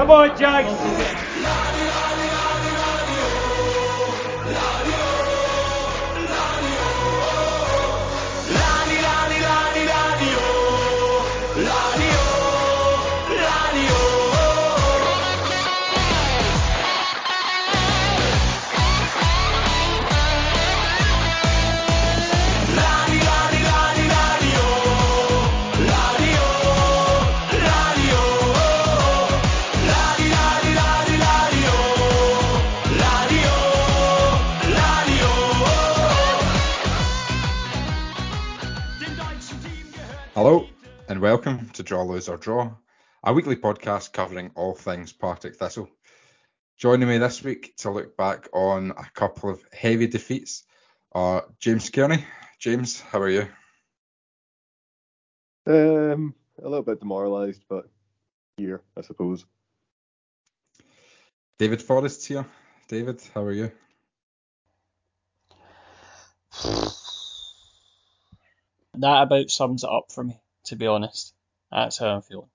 Come on, Jags. To Draw, Lose or Draw, a weekly podcast covering all things Partick Thistle. Joining me this week to look back on a couple of heavy defeats are James Kearney. James, how are you? Um, a little bit demoralised, but here, I suppose. David Forrest's here. David, how are you? That about sums it up for me, to be honest. That's how I'm feeling.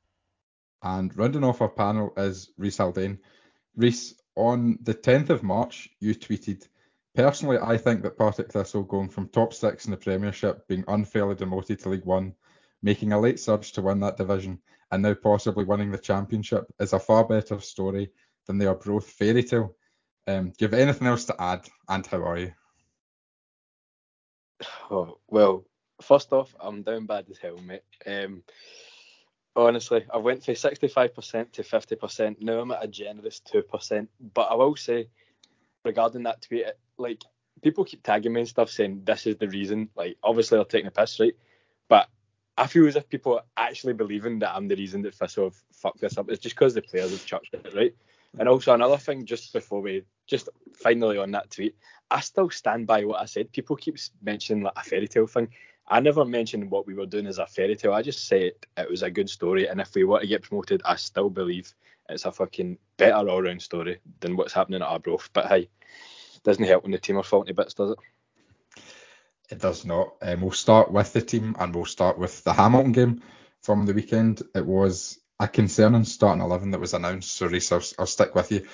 And rounding off our panel is Reese Haldane. Reese, on the 10th of March, you tweeted, Personally, I think that Partick Thistle going from top six in the Premiership, being unfairly demoted to League One, making a late surge to win that division, and now possibly winning the Championship is a far better story than the Arbroath fairy tale. Um, do you have anything else to add, and how are you? Oh, well, first off, I'm down bad as hell, mate. Um, honestly, I went from 65% to 50%. Now I'm at a generous 2%. But I will say, regarding that tweet, like people keep tagging me and stuff saying this is the reason. Like, obviously, they're taking a piss, right? But I feel as if people are actually believing that I'm the reason that Thistle have fucked this up. It's just because the players have chucked it, right? And also another thing, just before we, just finally on that tweet, I still stand by what I said. People keep mentioning like a fairy tale thing. I never mentioned what we were doing as a fairy tale. I just said it was a good story, and if we were to get promoted, I still believe it's a fucking better all-round story than what's happening at Arbroath. But hey, doesn't help when the team are faulty bits, does it? It does not. Um, we'll start with the team, and we'll start with the Hamilton game from the weekend. It was a concerning starting eleven that was announced. So Reese, I'll, I'll stick with you.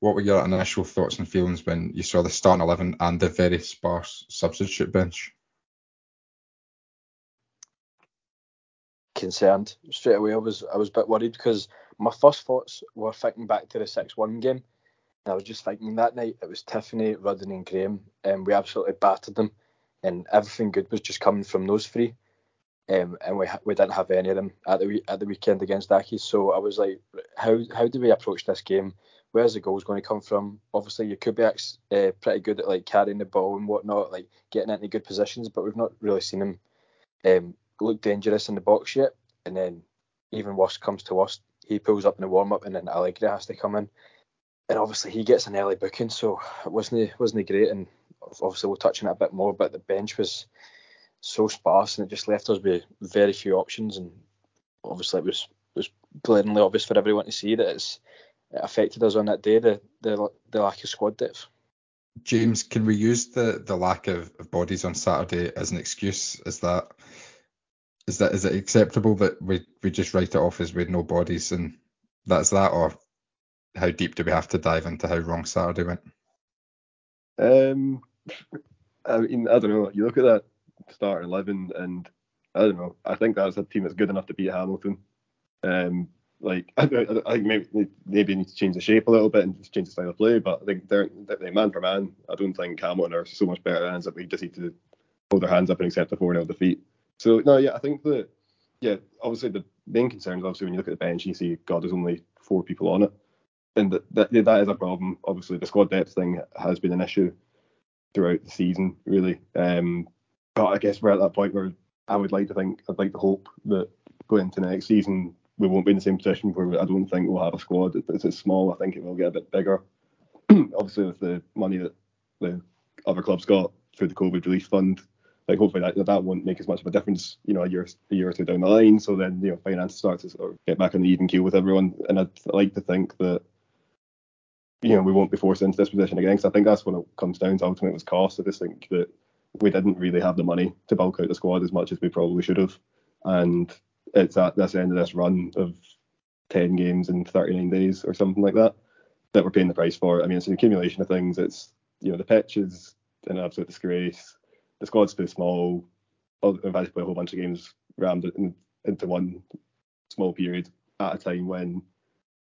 What were your initial thoughts and feelings when you saw the starting eleven and the very sparse substitute bench? Concerned straight away. I was I was a bit worried because my first thoughts were thinking back to the six one game. And I was just thinking that night it was Tiffoney, Rudden and Graham and we absolutely battered them and everything good was just coming from those three. Um, and we we didn't have any of them at the at the weekend against Accies. So I was like, how how do we approach this game? Where's the goals going to come from? Obviously, Jakubiak's uh, pretty good at like carrying the ball and whatnot, like getting into good positions, but we've not really seen him um, look dangerous in the box yet. And then even worse comes to worst, he pulls up in the warm up and then Alegria has to come in. And obviously he gets an early booking, so it wasn't wasn't great. And obviously we'll touch on it a bit more, but the bench was so sparse and it just left us with very few options. And obviously it was was glaringly obvious for everyone to see that it's it affected us on that day the the, the lack of squad depth. James, can we use the the lack of bodies on Saturday as an excuse? Is that is that is it acceptable that we we just write it off as had no bodies and that's that, or how deep do we have to dive into how wrong Saturday went? Um, I mean, I don't know. You look at that start eleven, and I don't know. I think that's a team that's good enough to beat Hamilton. Um, like I, I think maybe maybe need to change the shape a little bit and just change the style of play. But I think they're, they're man for man. I don't think Hamilton are so much better hands that we just need to hold their hands up and accept a 4 0 defeat. So no, yeah, I think that yeah, obviously the main concern is obviously when you look at the bench, you see God, there's only four people on it, and that that, that is a problem. Obviously, the squad depth thing has been an issue throughout the season, really. Um, but I guess we're at that point where I would like to think, I'd like to hope that going into next season we won't be in the same position where I don't think we'll have a squad that's small. I think it will get a bit bigger. obviously, with the money that the other clubs got through the COVID relief fund, like hopefully that that won't make as much of a difference, you know, a year a year or two down the line. So then you know finance starts to sort of get back on the even keel with everyone, and I'd like to think that you know we won't be forced into this position again. Because I think that's what it comes down to. Ultimately, was cost. I just think that we didn't really have the money to bulk out the squad as much as we probably should have, and it's at this end of this run of 10 games in 39 days or something like that that we're paying the price for. I mean, it's an accumulation of things. It's you know the pitch is an absolute disgrace. The squad's too small. We've had to play a whole bunch of games rammed in, into one small period at a time when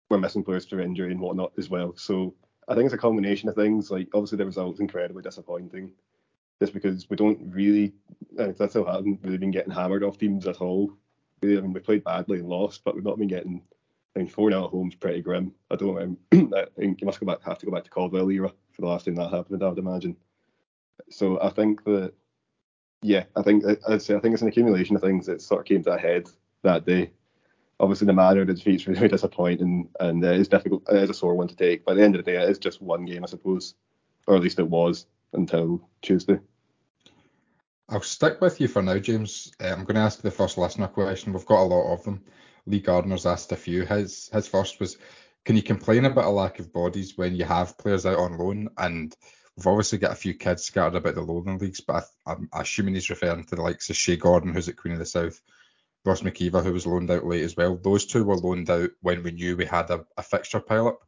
we're missing players for injury and whatnot as well. So I think it's a combination of things. Like obviously the result's incredibly disappointing, just because we don't really, I still haven't really been getting hammered off teams at all. Really, I mean we played badly and lost, but we've not been getting. I mean four 0 at home's pretty grim. I don't. I think you must go back have to go back to Caldwell era for the last time that happened. I would imagine. So I think that yeah, I think I'd say I think it's an accumulation of things that sort of came to a head that day. Obviously, the manner of the defeat's really disappointing, and uh, it's difficult. It is a sore one to take. But at the end of the day, it is just one game, I suppose, or at least it was until Tuesday. I'll stick with you for now, James. Uh, I'm going to ask the first listener question. We've got a lot of them. Lee Gardner's asked a few. His his first was, can you complain about a lack of bodies when you have players out on loan and We've obviously got a few kids scattered about the Lowland Leagues, but I, am assuming he's referring to the likes of Shea Gordon, who's at Queen of the South, Ross McKeever, who was loaned out late as well. Those two were loaned out when we knew we had a, a fixture pile up.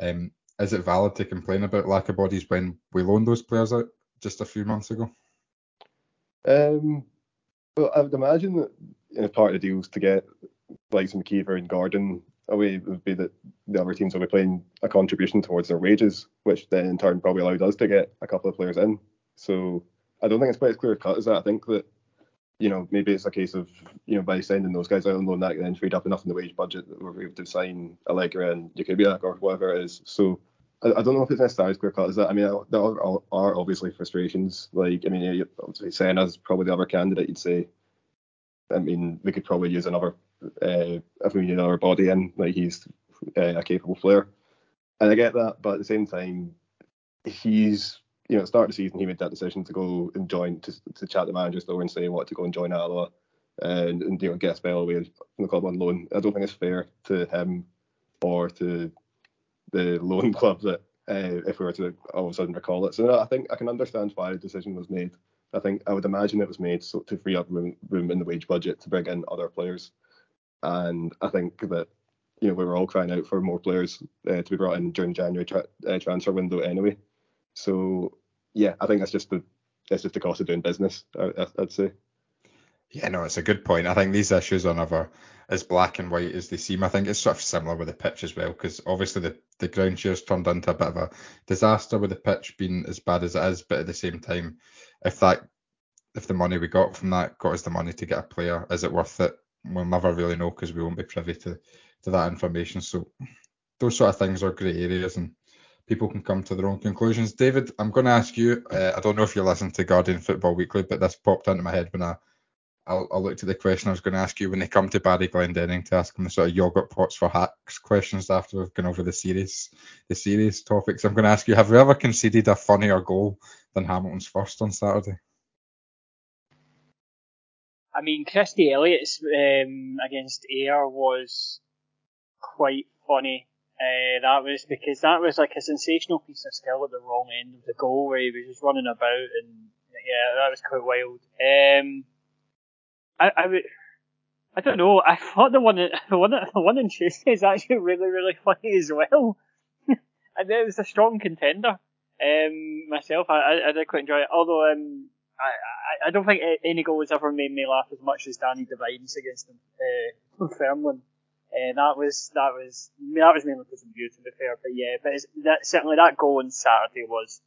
Um, is it valid to complain about lack of bodies when we loaned those players out just a few months ago? Um, well, I would imagine that you know, part of the deal deals to get likes McKeever and Gordon away would be that the other teams will be playing a contribution towards their wages, which then in turn probably allowed us to get a couple of players in. So I don't think it's quite as clear cut as that. I think that you know maybe it's a case of you know by sending those guys out on loan that then freed up enough in the wage budget that we're able to sign Alegria and Jakubiak or whatever it is. So I, I, don't know if it's necessarily as clear cut as that. I mean there are, are obviously frustrations. Like I mean obviously Senna's probably the other candidate you'd say. I mean we could probably use another uh, if we need another body in, like he's uh, a capable player. And I get that, but at the same time, he's you know, at the start of the season he made that decision to go and join to, to chat the manager's door and say what to go and join Alloa and, and you know get a spell away from the club on loan. I don't think it's fair to him or to the loan club that uh, if we were to all of a sudden recall it. So I think I can understand why the decision was made. I think I would imagine it was made so to free up room, room in the wage budget to bring in other players. And I think that you know we were all crying out for more players uh, to be brought in during January tra- uh, transfer window anyway. So yeah, I think that's just the that's just the cost of doing business. I, would say. Yeah, no, it's a good point. I think these issues are never as black and white as they seem. I think it's sort of similar with the pitch as well, because obviously the, the groundshare's turned into a bit of a disaster with the pitch being as bad as it is, but at the same time, if that if the money we got from that got us the money to get a player, is it worth it? We'll never really know because we won't be privy to, to that information. So those sort of things are grey areas and people can come to their own conclusions. David, I'm going to ask you. Uh, I don't know if you listen to Guardian Football Weekly, but this popped into my head when I I, I looked at the question I was going to ask you when they come to Barry Glendenning to ask them the sort of yogurt pots for hacks questions after we've gone over the series the series topics. I'm going to ask you: Have we ever conceded a funnier goal than Hamilton's first on Saturday? I mean, Christie Elliott's um, against Ayr was quite funny. Uh, that was because that was like a sensational piece of skill at the wrong end of the goal where he was just running about and yeah, that was quite wild. Um, I, I would, I don't know. I thought the one, the one, the one on Tuesday is actually really, really funny as well. and it was a strong contender. Um, myself, I, I, I did quite enjoy it. Although, um, I, I, don't think any goal has ever made me laugh as much as Danny Devines against them, uh. Uh, that was that was that was mainly because of view to be fair, but yeah, but that certainly that goal on Saturday was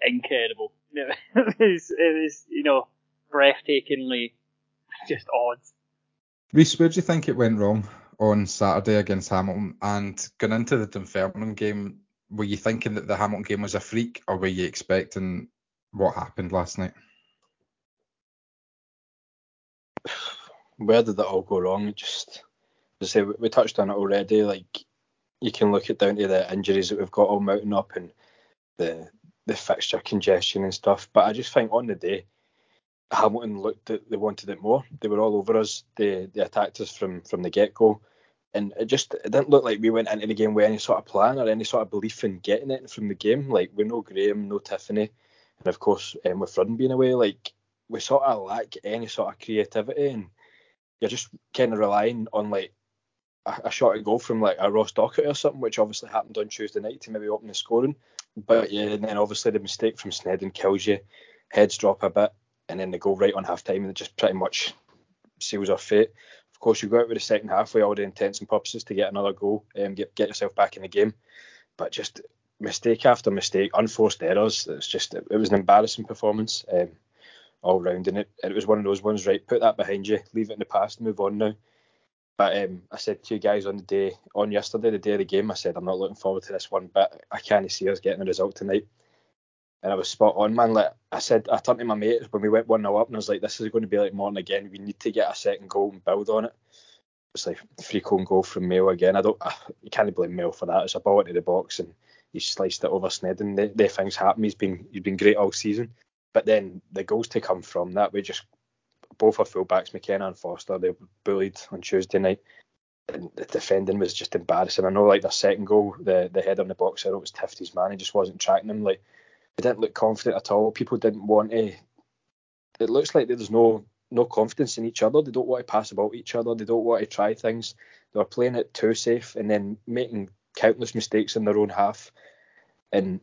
incredible. It was, it was you know breathtakingly just odd. Reese, where do you think it went wrong on Saturday against Hamilton? And going into the Dunfermline game, were you thinking that the Hamilton game was a freak, or were you expecting what happened last night? Where did that all go wrong? Just to say, we touched on it already. Like you can look at down to the injuries that we've got all mounting up and the the fixture congestion and stuff. But I just think on the day, Hamilton looked at they wanted it more. They were all over us. They they attacked us from from the get go. And it just it didn't look like we went into the game with any sort of plan or any sort of belief in getting it from the game. Like we're no Graham, no Tiffoney, And of course, um, with Rudden being away, like we sort of lack any sort of creativity, and you're just kind of relying on like a, a shot at goal from like a Ross Docherty or something, which obviously happened on Tuesday night to maybe open the scoring. But yeah, and then obviously the mistake from Sneddon kills you, heads drop a bit, and then they go right on half time and it just pretty much seals our fate. Of course, you go out with the second half with all the intents and purposes to get another goal and get get yourself back in the game, but just mistake after mistake, unforced errors. It's just it, it was an embarrassing performance um, all round, and it, it was one of those ones. Right, put that behind you, leave it in the past, move on now. But um, I said to you guys on the day on yesterday, the day of the game, I said I'm not looking forward to this one but I can't see us getting a result tonight. And I was spot on, man. Like I said, I turned to my mates when we went one 0 up, and I was like, "This is going to be like Morton again. We need to get a second goal and build on it." It's like free cone goal from Mayo again. I don't, I, you can't blame Mayo for that. It's a ball into the box, and he sliced it over Sneddon. The, the things happen. He's been he's been great all season. But then the goals to come from that, we just both our fullbacks, McKenna and Foster, they were bullied on Tuesday night. And the defending was just embarrassing. I know, like the second goal, the the head on the box, I know it was Tifty's man. He just wasn't tracking him. Like they didn't look confident at all. People didn't want to. It looks like there's no no confidence in each other. They don't want to pass about each other. They don't want to try things. They were playing it too safe and then making countless mistakes in their own half. And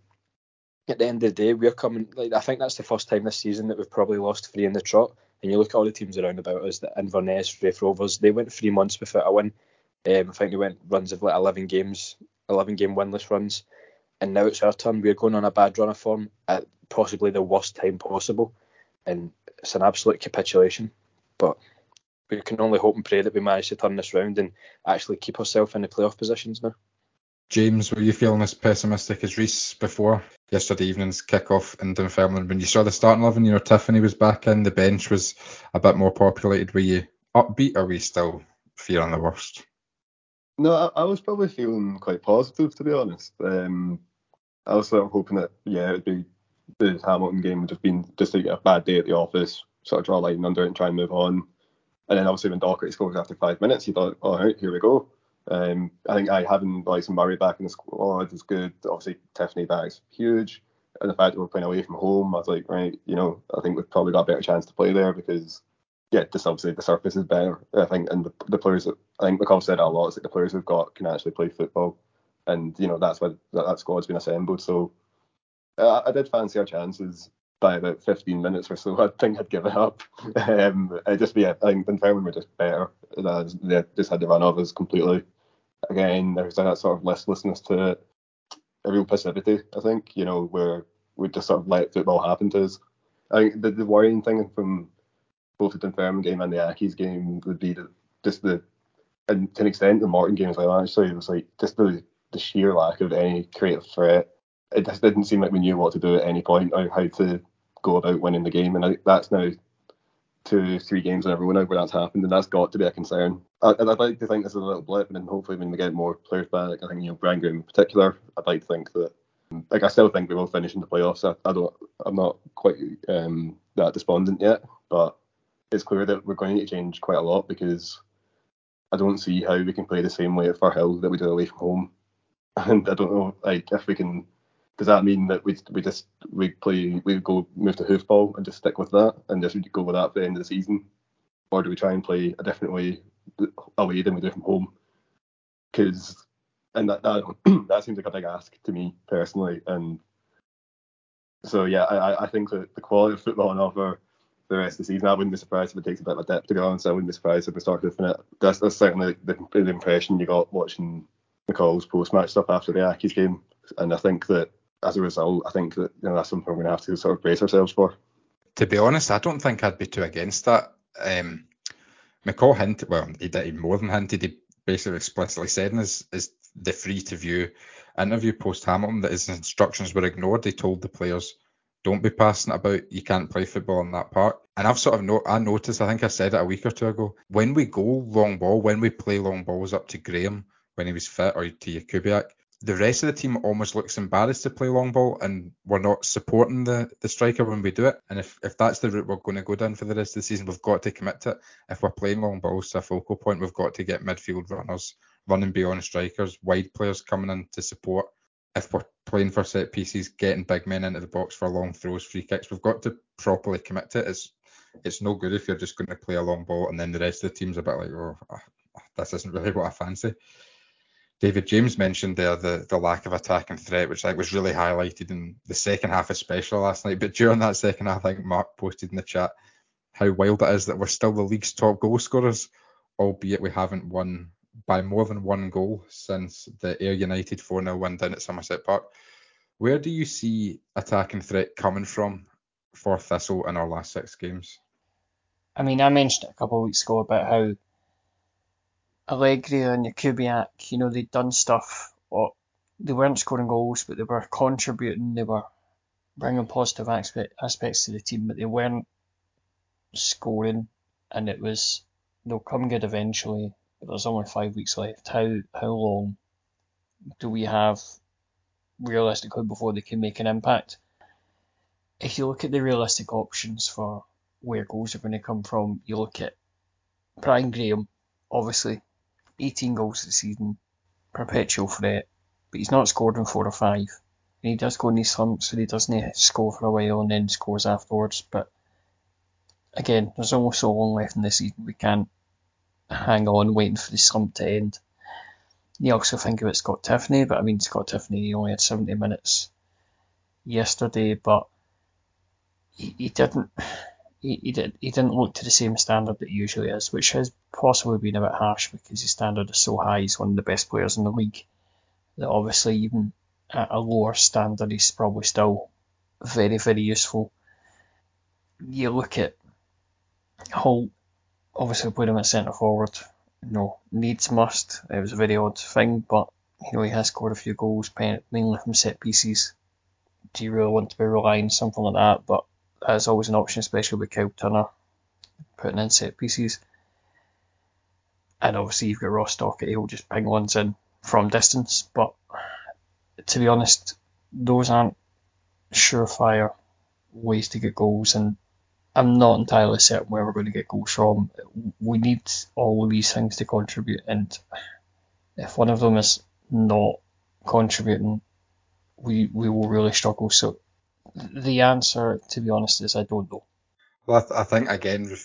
at the end of the day, we're coming. Like I think that's the first time this season that we've probably lost three in the trot. And you look at all the teams around about us, the Inverness, Raith Rovers, they went three months without a win. Um, I think they went runs of like 11 games, 11 game winless runs. And now it's our turn. We're going on a bad run of form at possibly the worst time possible. And it's an absolute capitulation. But we can only hope and pray that we manage to turn this round and actually keep ourselves in the playoff positions now. James, were you feeling as pessimistic as Reese before yesterday evening's kick-off in Dunfermline? When you saw the starting eleven, you know Tiffoney was back in, the bench was a bit more populated. Were you upbeat, or were you still fearing the worst? No, I, I was probably feeling quite positive to be honest. Um, I was sort of hoping that yeah, it'd be the Hamilton game would have been just a, a bad day at the office, sort of draw a line under it and try and move on. And then obviously when Docherty scores after five minutes, you thought, all right, here we go. Um, I think I having Bryson Murray back in the squad was good. Obviously Tiffany back's huge, and the fact that we're playing away from home, I was like, right, you know, I think we've probably got a better chance to play there because, yeah, just obviously the surface is better. I think, and the, the players, I think McCall said a lot, is that the players we've got can actually play football, and you know that's why that, that squad's been assembled. So uh, I did fancy our chances by about 15 minutes or so. I think I'd given up. um, it just yeah, I think Dunfermline were just better. They just had the run of us completely again, there's that sort of listlessness to it, a real passivity, I think, you know, where we just sort of let football happen to us. I think the, the worrying thing from both the Dunfermline game and the Accies game would be that just the, and to an extent, the Morton game as well, actually, it was like just the, the sheer lack of any creative threat. It just didn't seem like we knew what to do at any point or how to go about winning the game. And I that's now two, three games in a row now where that's happened, and that's got to be a concern. I, would like to think this is a little blip, and then hopefully when we get more players back, I think you know Brian Graham in particular, I'd like to think that. Like I still think we will finish in the playoffs. I, I don't. I'm not quite um, that despondent yet, but it's clear that we're going to change quite a lot because I don't see how we can play the same way at Firhill that we do away from home. And I don't know, like if we can does that mean that we we just we play we go move to hoofball and just stick with that and just go with that for the end of the season, or do we try and play a different way away than we do from home? Because and that that, that seems like a big ask to me personally, and so yeah, I I think that the quality of football on offer the rest of the season. I wouldn't be surprised if it takes a bit of a dip to on. So I wouldn't be surprised if we start to it. That's, that's certainly the, the impression you got watching McCall's post match stuff after the Accies game. And I think that as a result, I think that you know that's something we're going to have to sort of brace ourselves for. To be honest, I don't think I'd be too against that. Um, McCall hinted, well, he did more than hinted. He basically explicitly said in his, his the free to view interview post Hamilton that his instructions were ignored. He told the players, "Don't be passing about. You can't play football in that park." And I've sort of no, I noticed. I think I said it a week or two ago. When we go long ball, when we play long balls up to Graham when he was fit or to Jakubiak, the rest of the team almost looks embarrassed to play long ball and we're not supporting the, the striker when we do it. And if, if that's the route we're going to go down for the rest of the season, we've got to commit to it. If we're playing long balls to a focal point, we've got to get midfield runners running beyond strikers, wide players coming in to support. If we're playing for set pieces, getting big men into the box for long throws, free kicks, we've got to properly commit to it. It's it's no good if you're just going to play a long ball and then the rest of the team's a bit like, oh, ah, ah, this isn't really what I fancy. David James mentioned there the, the lack of attacking threat, which I think was really highlighted in the second half, especially last night. But during that second half, I think Mark posted in the chat how wild it is that we're still the league's top goal scorers, albeit we haven't won by more than one goal since the Ayr United 4 0 win down at Somerset Park. Where do you see attacking threat coming from for Thistle in our last six games? I mean, I mentioned it a couple of weeks ago about how Alegria and Jakubiak, you know, they'd done stuff, or they weren't scoring goals, but they were contributing, they were bringing positive aspect, aspects to the team, but they weren't scoring, and it was, they'll come good eventually, but there's only five weeks left. How, how long do we have realistically before they can make an impact? If you look at the realistic options for where goals are going to come from, you look at Brian Graham, obviously 18 goals this season, perpetual threat, but he's not scored in four or five. And he does go in these slumps, so he doesn't score for a while and then scores afterwards. But again, there's almost so long left in the season, we can't hang on waiting for the slump to end. You also think about Scott Tiffoney, but I mean, Scott Tiffoney he only had 70 minutes yesterday, but he, he didn't he, he, did, he didn't look to the same standard that he usually is, which has possibly being a bit harsh because his standard is so high. He's one of the best players in the league. That obviously, even at a lower standard, he's probably still very, very useful. You look at Holt, obviously put him at centre forward. Know, needs must. It was a very odd thing, but you know he has scored a few goals, mainly from set pieces. Do you really want to be relying on something like that? But that's always an option, especially with Kyle Turner putting in set pieces. And obviously you've got Docherty, he'll just ping ones in from distance. But to be honest, those aren't surefire ways to get goals, and I'm not entirely certain where we're going to get goals from. We need all of these things to contribute, and if one of them is not contributing, we we will really struggle. So the answer, to be honest, is I don't know. Well, I, th- I think again,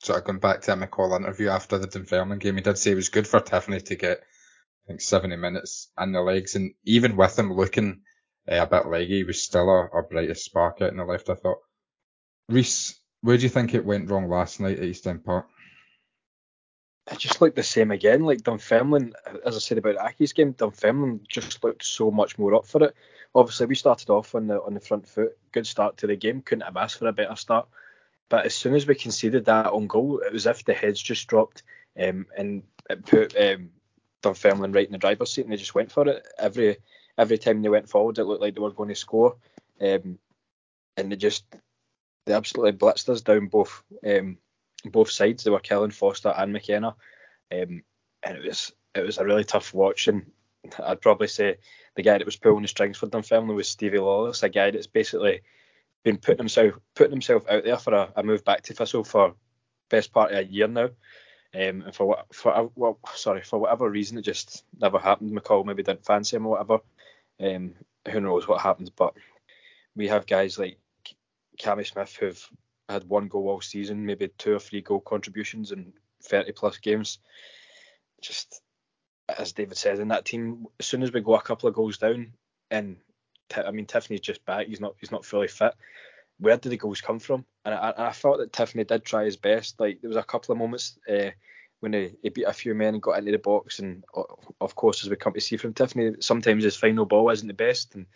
sort of going back to that McCall interview after the Dunfermline game, he did say it was good for Tiffoney to get, I think, 70 minutes in the legs, and even with him looking uh, a bit leggy, he was still our, our brightest spark out in the left. I thought. Reese, where do you think it went wrong last night at East End Park? It just looked the same again. Like Dunfermline, as I said about Accies' game, Dunfermline just looked so much more up for it. Obviously, we started off on the on the front foot. Good start to the game. Couldn't have asked for a better start. But as soon as we conceded that on goal, it was as if the heads just dropped um, and it put um, Dunfermline right in the driver's seat, and they just went for it. Every every time they went forward, it looked like they were going to score, um, and they just they absolutely blitzed us down both um, both sides. They were killing Foster and McKenna, um, and it was it was a really tough watch. And I'd probably say the guy that was pulling the strings for Dunfermline was Stevie Lawless, a guy that's basically been putting himself putting himself out there for a, a move back to Thistle for best part of a year now. Um, and for what for well, sorry for whatever reason it just never happened. McCall maybe didn't fancy him or whatever. Um, who knows what happened? But we have guys like Cammy Smith who've had one goal all season, maybe two or three goal contributions in 30 plus games. Just as David says, in that team, as soon as we go a couple of goals down, and I mean Tiffoney's just back, he's not he's not fully fit. Where did the goals come from? And I, I thought that Tiffoney did try his best. Like there was a couple of moments uh, when he, he, beat a few men and got into the box, and of course, as we come to see from Tiffoney, sometimes his final ball isn't the best, and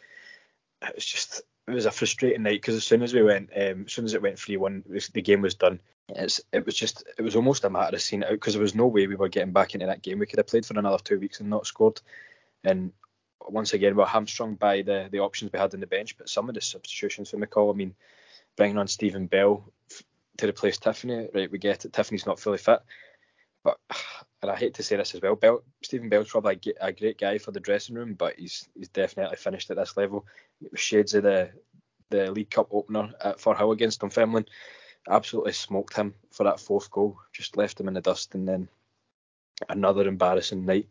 it's just it was a frustrating night because as soon as we went, um, as soon as it went three one, the game was done. It's it was just it was almost a matter of seeing it out because there was no way we were getting back into that game. We could have played for another two weeks and not scored. And once again, we are hamstrung by the the options we had on the bench. But some of the substitutions for McCall, I mean, bringing on Stephen Bell to replace Tiffoney, right? We get it. Tiffoney's not fully fit, but and I hate to say this as well, Bell, Stephen Bell's probably a, great guy for the dressing room, but he's he's definitely finished at this level. Shades of the the League Cup opener at Firhill against Dunfermline, absolutely smoked him for that fourth goal, just left him in the dust, and then another embarrassing night,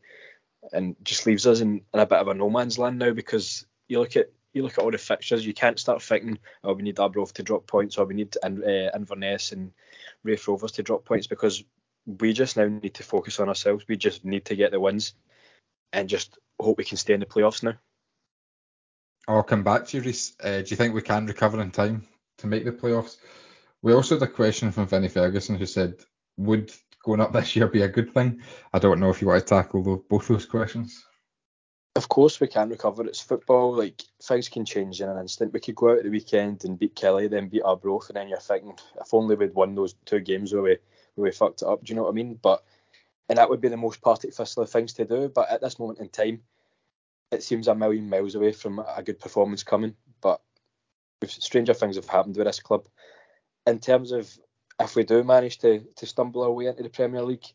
and just leaves us in, in a bit of a no man's land now because you look at you look at all the fixtures, you can't start thinking, oh, we need Arbroath to drop points, or we need uh, Inverness and Raith Rovers to drop points because we just now need to focus on ourselves. We just need to get the wins and just hope we can stay in the playoffs now. I'll come back to you, Reese. Uh, do you think we can recover in time to make the playoffs? We also had a question from Vinny Ferguson who said, would going up this year be a good thing? I don't know if you want to tackle both those questions. Of course we can recover. It's football. Like things can change in an instant. We could go out at the weekend and beat Killie, then beat Arbroath, and then you're thinking, if only we'd won those two games where we where we fucked it up. Do you know what I mean? But and that would be the most Partick Thistle things to do. But at this moment in time, it seems a million miles away from a good performance coming. But stranger things have happened with this club. In terms of if we do manage to to stumble our way into the Premier League,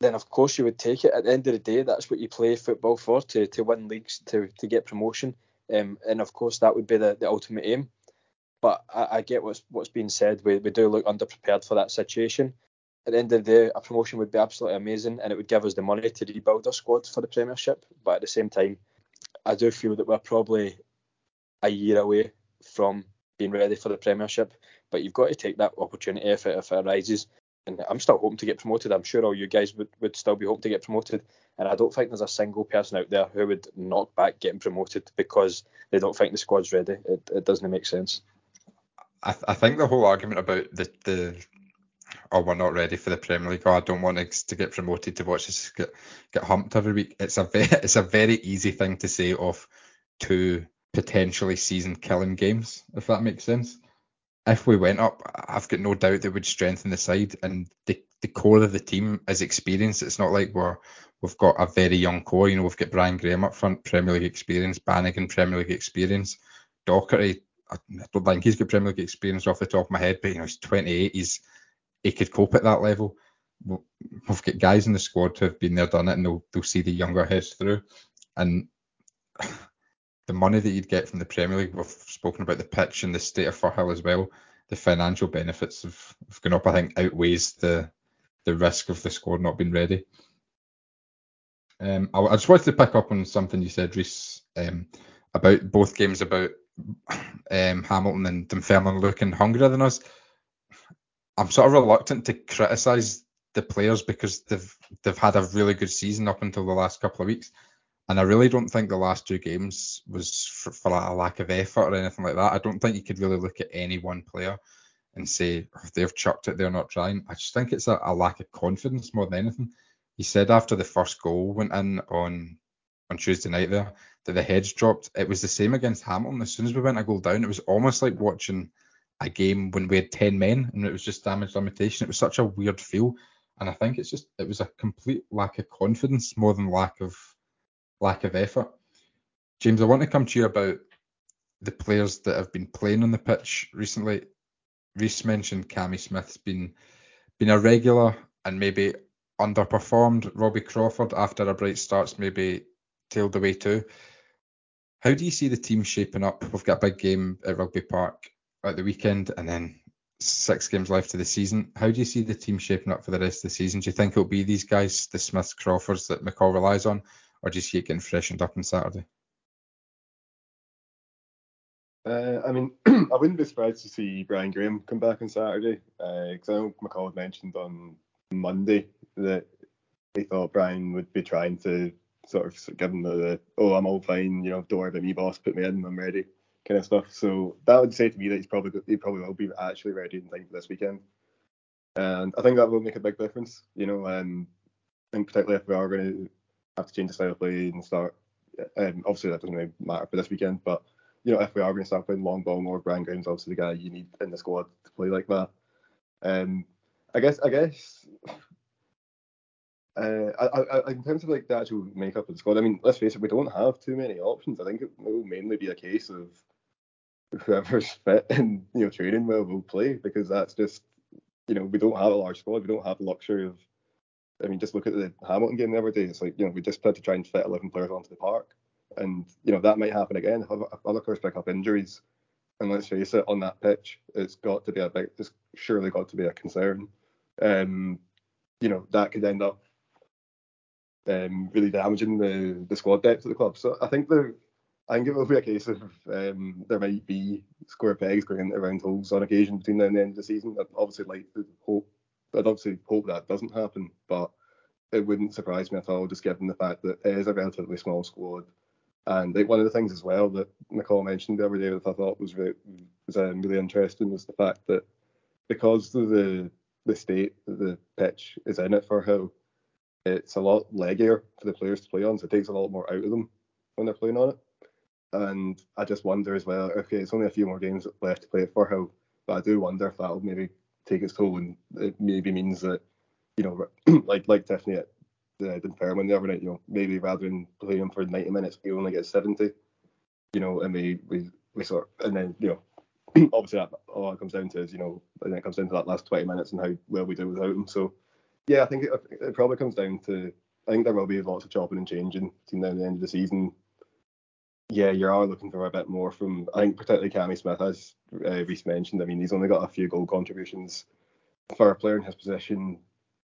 then of course you would take it. At the end of the day, that's what you play football for to to win leagues to to get promotion. Um, and of course that would be the, the ultimate aim. But I, I get what's what's being said. We we do look underprepared for that situation at the end of the day, a promotion would be absolutely amazing and it would give us the money to rebuild our squad for the Premiership. But at the same time, I do feel that we're probably a year away from being ready for the Premiership. But you've got to take that opportunity if it, if it arises. And I'm still hoping to get promoted. I'm sure all you guys would, would still be hoping to get promoted. And I don't think there's a single person out there who would knock back getting promoted because they don't think the squad's ready. It, it doesn't make sense. I, th- I think the whole argument about the, the oh, we're not ready for the Premier League. Oh, I don't want to get promoted to watch us get get humped every week. It's a very it's a very easy thing to say off two potentially season killing games, if that makes sense. If we went up, I've got no doubt that would strengthen the side and the, the core of the team is experienced. It's not like we're we've got a very young core. You know, we've got Brian Graham up front, Premier League experience, Bannigan, Premier League experience, Docherty. I don't think he's got Premier League experience off the top of my head, but you know, he's 28. He's he could cope at that level. We've got guys in the squad who have been there, done it, and they'll, they'll see the younger heads through. And the money that you'd get from the Premier League, we've spoken about the pitch and the state of Firhill as well. The financial benefits of, of going up, I think, outweighs the the risk of the squad not being ready. Um, I, I, just wanted to pick up on something you said, Reese, um, about both games about um, Hamilton and Dunfermline looking hungrier than us. I'm sort of reluctant to criticise the players because they've they've had a really good season up until the last couple of weeks, and I really don't think the last two games was for, for a lack of effort or anything like that. I don't think you could really look at any one player and say oh, they've chucked it, they're not trying. I just think it's a, a lack of confidence more than anything. He said after the first goal went in on on Tuesday night there that the heads dropped. It was the same against Hamilton. As soon as we went a goal down, it was almost like watching a game when we had 10 men and it was just damage limitation. It was such a weird feel. And I think it's just, it was a complete lack of confidence more than lack of lack of effort. James, I want to come to you about the players that have been playing on the pitch recently. Reese mentioned Cammy Smith's been been a regular and maybe underperformed. Robbie Crawford, after a bright start's maybe tailed away too. How do you see the team shaping up? We've got a big game at Rugby Park at the weekend and then six games left of the season. How do you see the team shaping up for the rest of the season? Do you think it'll be these guys, the Smiths, Crawfords that McCall relies on, or do you see it getting freshened up on Saturday? Uh, I mean, I wouldn't be surprised to see Brian Graham come back on Saturday because uh, I know McCall had mentioned on Monday that he thought Brian would be trying to sort of give him the, oh, I'm all fine, you know, don't worry about me, boss, put me in, I'm ready kind of stuff. So that would say to me that he's probably he probably will be actually ready in time for this weekend, and I think that will make a big difference. You know, um, and particularly if we are going to have to change the style of play and start. Um, obviously, that doesn't really matter for this weekend, but you know, if we are going to start playing long ball more, Brian Graham's obviously the guy you need in the squad to play like that. Um, I guess I guess uh, I, I, in terms of like the actual makeup of the squad, I mean, let's face it, we don't have too many options. I think it will mainly be a case of whoever's fit and you know training well will play because that's just you know we don't have a large squad. We don't have the luxury of. I mean, just look at the Hamilton game the other day. It's like you know we just had to try and fit 11 players onto the park, and you know that might happen again other players pick up injuries. And let's face it, on that pitch, it's got to be a big, it's surely got to be a concern. Um, you know that could end up um, really damaging the the squad depth of the club. So I think the I think it will be a case of um, there might be square pegs going into round holes on occasion between now and the end of the season. I'd obviously like to hope I'd obviously hope that doesn't happen, but it wouldn't surprise me at all, just given the fact that it is a relatively small squad. And like one of the things as well that McCall mentioned the other day that I thought was really, was um, really interesting was the fact that because of the the state that the pitch is in it Firhill, it's a lot leggier for the players to play on, so it takes a lot more out of them when they're playing on it. And I just wonder as well, okay, it's only a few more games left to play Firhill, but I do wonder if that'll maybe take its toll and it maybe means that, you know, like like Tiffoney at the uh, Dunfermline the other night, you know, maybe rather than playing him for 90 minutes, he only gets 70, you know, and we, we, we sort of, and then, you know, obviously that all comes down to is, you know, and then it comes down to that last 20 minutes and how well we do without him. So, yeah, I think it, it probably comes down to, I think there will be lots of chopping and changing between now and the end of the season yeah, you are looking for a bit more from, I think, particularly Cammy Smith, as uh, Reese mentioned. I mean, he's only got a few goal contributions for a player in his position,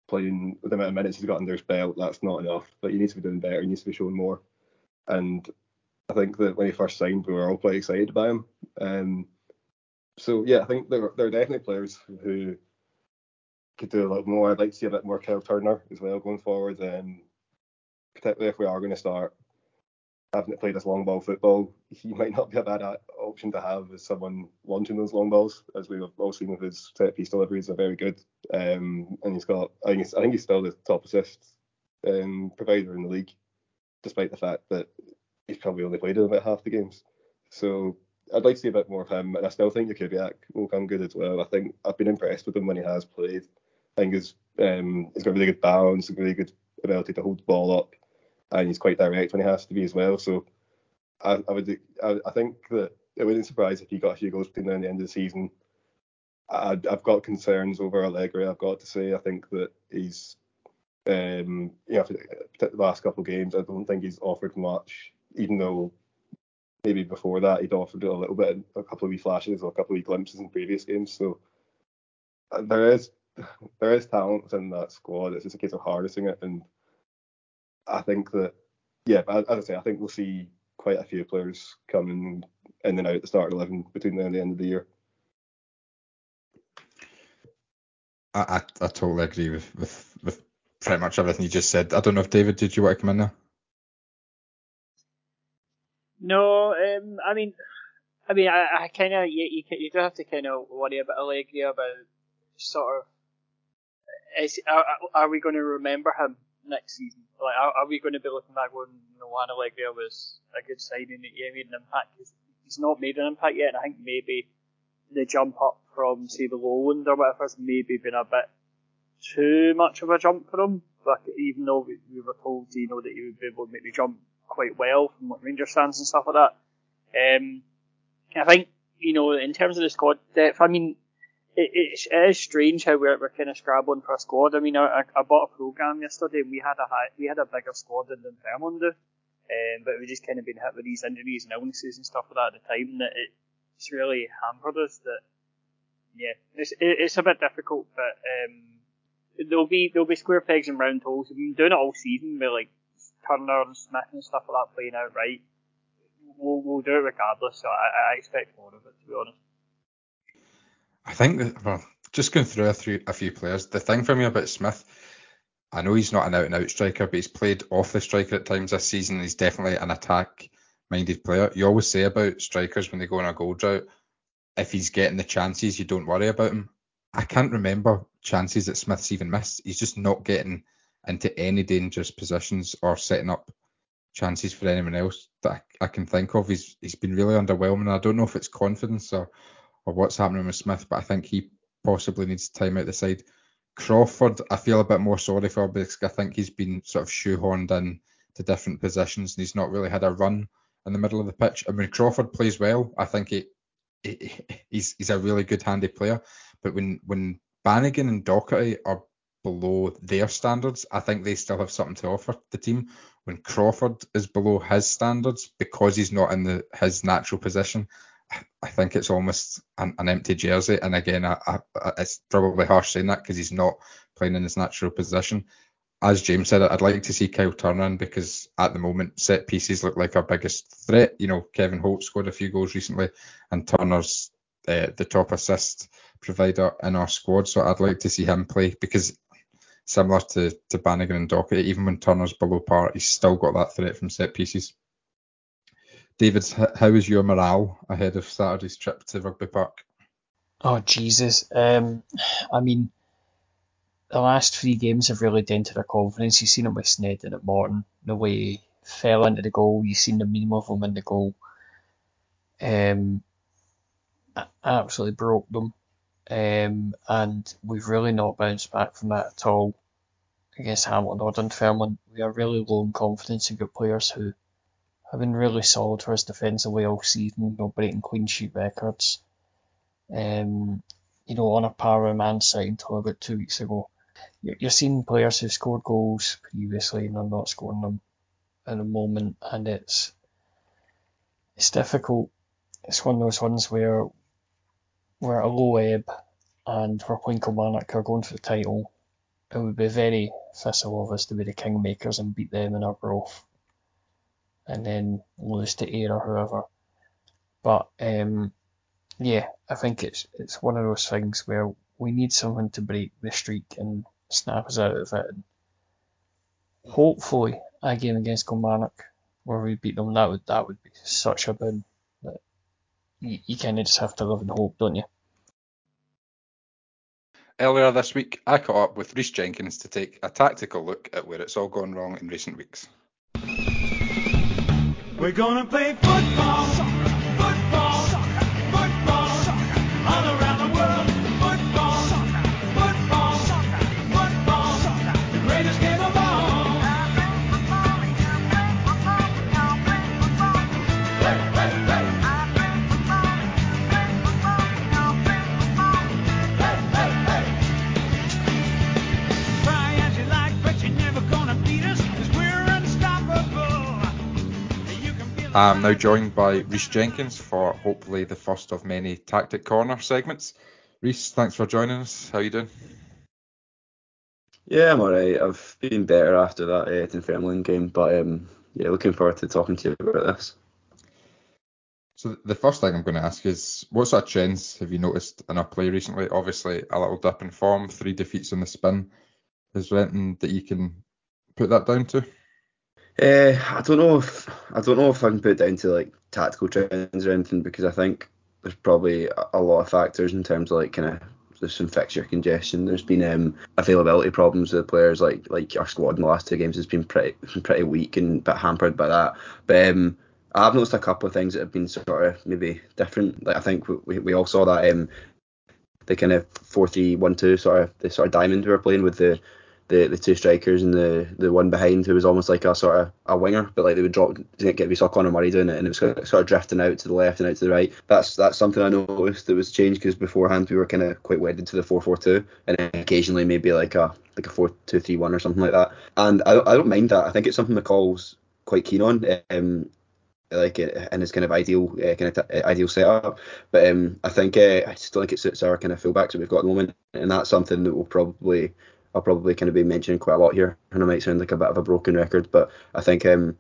playing with the amount of minutes he's got under his belt. That's not enough. But he needs to be doing better. He needs to be showing more. And I think that when he first signed, we were all quite excited by him. Um, so yeah, I think there, there are definitely players who could do a little more. I'd like to see a bit more Kyle Turner as well going forward. Um, particularly if we are going to start having to play this long ball football, he might not be a bad option to have as someone launching those long balls, as we've all seen with his set piece deliveries are very good. Um, and he's got, I think, he's, I think he's still the top assist um, provider in the league, despite the fact that he's probably only played in about half the games. So I'd like to see a bit more of him, and I still think Jakubiak will come good as well. I think I've been impressed with him when he has played. I think he's um, he's got really good balance, a really good ability to hold the ball up and he's quite direct when he has to be as well. So I, I would I, I, think that it wouldn't surprise if he got a few goals between now and the end of the season. I, have got concerns over Alegria. I've got to say, I think that he's um, you know, the last couple of games, I don't think he's offered much, even though maybe before that he'd offered a little bit, a couple of wee flashes or a couple of wee glimpses in previous games. So uh, there is there is talent in that squad. It's just a case of harnessing it and I think that, yeah, but as I say, I think we'll see quite a few players coming in and out at the start of 11 between now and the end of the year. I, I, I totally agree with, with, with pretty much everything you just said. I don't know if David, did you want to come in there? No, um, I mean, I mean, I, I kind of you, you, you do have to kind of worry about Alegria about sort of is are, are we going to remember him next season? Like, are, are we going to be looking back when you know, Juan Alegria was a good signing that yeah, made an impact? He's, he's not made an impact yet, and I think maybe the jump up from say the lowland or whatever has maybe been a bit too much of a jump for him. But even though we, we were told, you know, that he would be able to make the jump quite well from what Rangers fans and stuff like that. Um, I think you know, in terms of the squad depth, I mean, it, it, it is strange how we're, we're kind of scrabbling for a squad. I mean, I, I bought a program yesterday and we had a high, we had a bigger squad than Dunfermline do, um, but we just kind of been hit with these injuries and illnesses and stuff like that at the time that it, it's really hampered us. That yeah, it's it, it's a bit difficult, but um, there'll be there'll be square pegs and round holes. We've been doing it all season with like Turner and Smith and stuff like that playing out right. We'll, we'll do it regardless. So I, I expect more of it to be honest. I think that, well, just going through a few, a few players, the thing for me about Smith, I know he's not an out and out striker, but he's played off the striker at times this season. He's definitely an attack minded player. You always say about strikers when they go on a goal drought, if he's getting the chances, you don't worry about him. I can't remember chances that Smith's even missed. He's just not getting into any dangerous positions or setting up chances for anyone else that I, I can think of. He's he's been really underwhelming. I don't know if it's confidence or or what's happening with Smith, but I think he possibly needs time out the side. Crawford, I feel a bit more sorry for because I think he's been sort of shoehorned in to different positions and he's not really had a run in the middle of the pitch. I mean, Crawford plays well. I think he, he he's he's a really good handy player. But when when Bannigan and Docherty are below their standards, I think they still have something to offer the team. When Crawford is below his standards because he's not in the his natural position, I think it's almost an, an empty jersey. And again, I, I, it's probably harsh saying that because he's not playing in his natural position. As James said, I'd like to see Kyle Turner in because at the moment set pieces look like our biggest threat. You know, Kevin Holt scored a few goals recently, and Turner's uh, the top assist provider in our squad. So I'd like to see him play because similar to, to Bannigan and Docherty, even when Turner's below par, he's still got that threat from set pieces. David, how is your morale ahead of Saturday's trip to Rugby Park? Oh Jesus! Um, I mean, the last three games have really dented our confidence. You've seen it with Sneddon at Morton, the way he fell into the goal. You've seen the meme of him in the goal. Um, absolutely broke them. Um, and we've really not bounced back from that at all against Hamilton or Dunfermline. We are really low in confidence. We've players who have been really solid for us defensively all season, you know, breaking clean sheet records. Um, you know, on a par with Man City until about two weeks ago. You're seeing players who've scored goals previously and are not scoring them in the moment, and it's it's difficult. It's one of those ones where we're at a low ebb and we're playing Kilmarnock, are going for the title. It would be very thistle of us to be the kingmakers and beat them in our growth and then lose to Ayr or whoever. But um, yeah, I think it's it's one of those things where we need someone to break the streak and snap us out of it. Hopefully, a game against Kilmarnock where we beat them, that would that would be such a boon. That you, you kind of just have to live in hope, don't you? Earlier this week, I caught up with Rhys Jenkins to take a tactical look at where it's all gone wrong in recent weeks. We're gonna play football. I'm now joined by Rhys Jenkins for hopefully the first of many Tactic Corner segments. Rhys, thanks for joining us. How are you doing? Yeah, I'm alright. I've been better after that uh, Dunfermline game, but um, yeah, looking forward to talking to you about this. So the first thing I'm going to ask is, what sort of trends have you noticed in our play recently? Obviously, a little dip in form, three defeats in the spin. Is there anything that you can put that down to? Uh, I don't know if I don't know if I can put it down to like tactical trends or anything because I think there's probably a, a lot of factors in terms of like kind of there's some fixture congestion. There's been um, availability problems with the players like like our squad in the last two games has been pretty pretty weak and bit hampered by that. But um, I've noticed a couple of things that have been sort of maybe different. Like I think we, we all saw that um, the kind of four three one two sort of the sort of diamond we were playing with the the, the two strikers and the, the one behind who was almost like a sort of a winger, but like they would drop didn't get we saw Conor Murray doing it and it was sort of drifting out to the left and out to the right. That's that's something I noticed that was changed because beforehand we were kind of quite wedded to the four four two and occasionally maybe like a like a four two three one or something like that. And I I don't mind that. I think it's something McCall's quite keen on. Um, like in his kind of ideal uh, kind of t- ideal setup. But um, I think uh, I still think it suits our kind of fullbacks that we've got at the moment, and that's something that will probably I'll probably kind of be mentioning quite a lot here, and it might sound like a bit of a broken record, but I think um,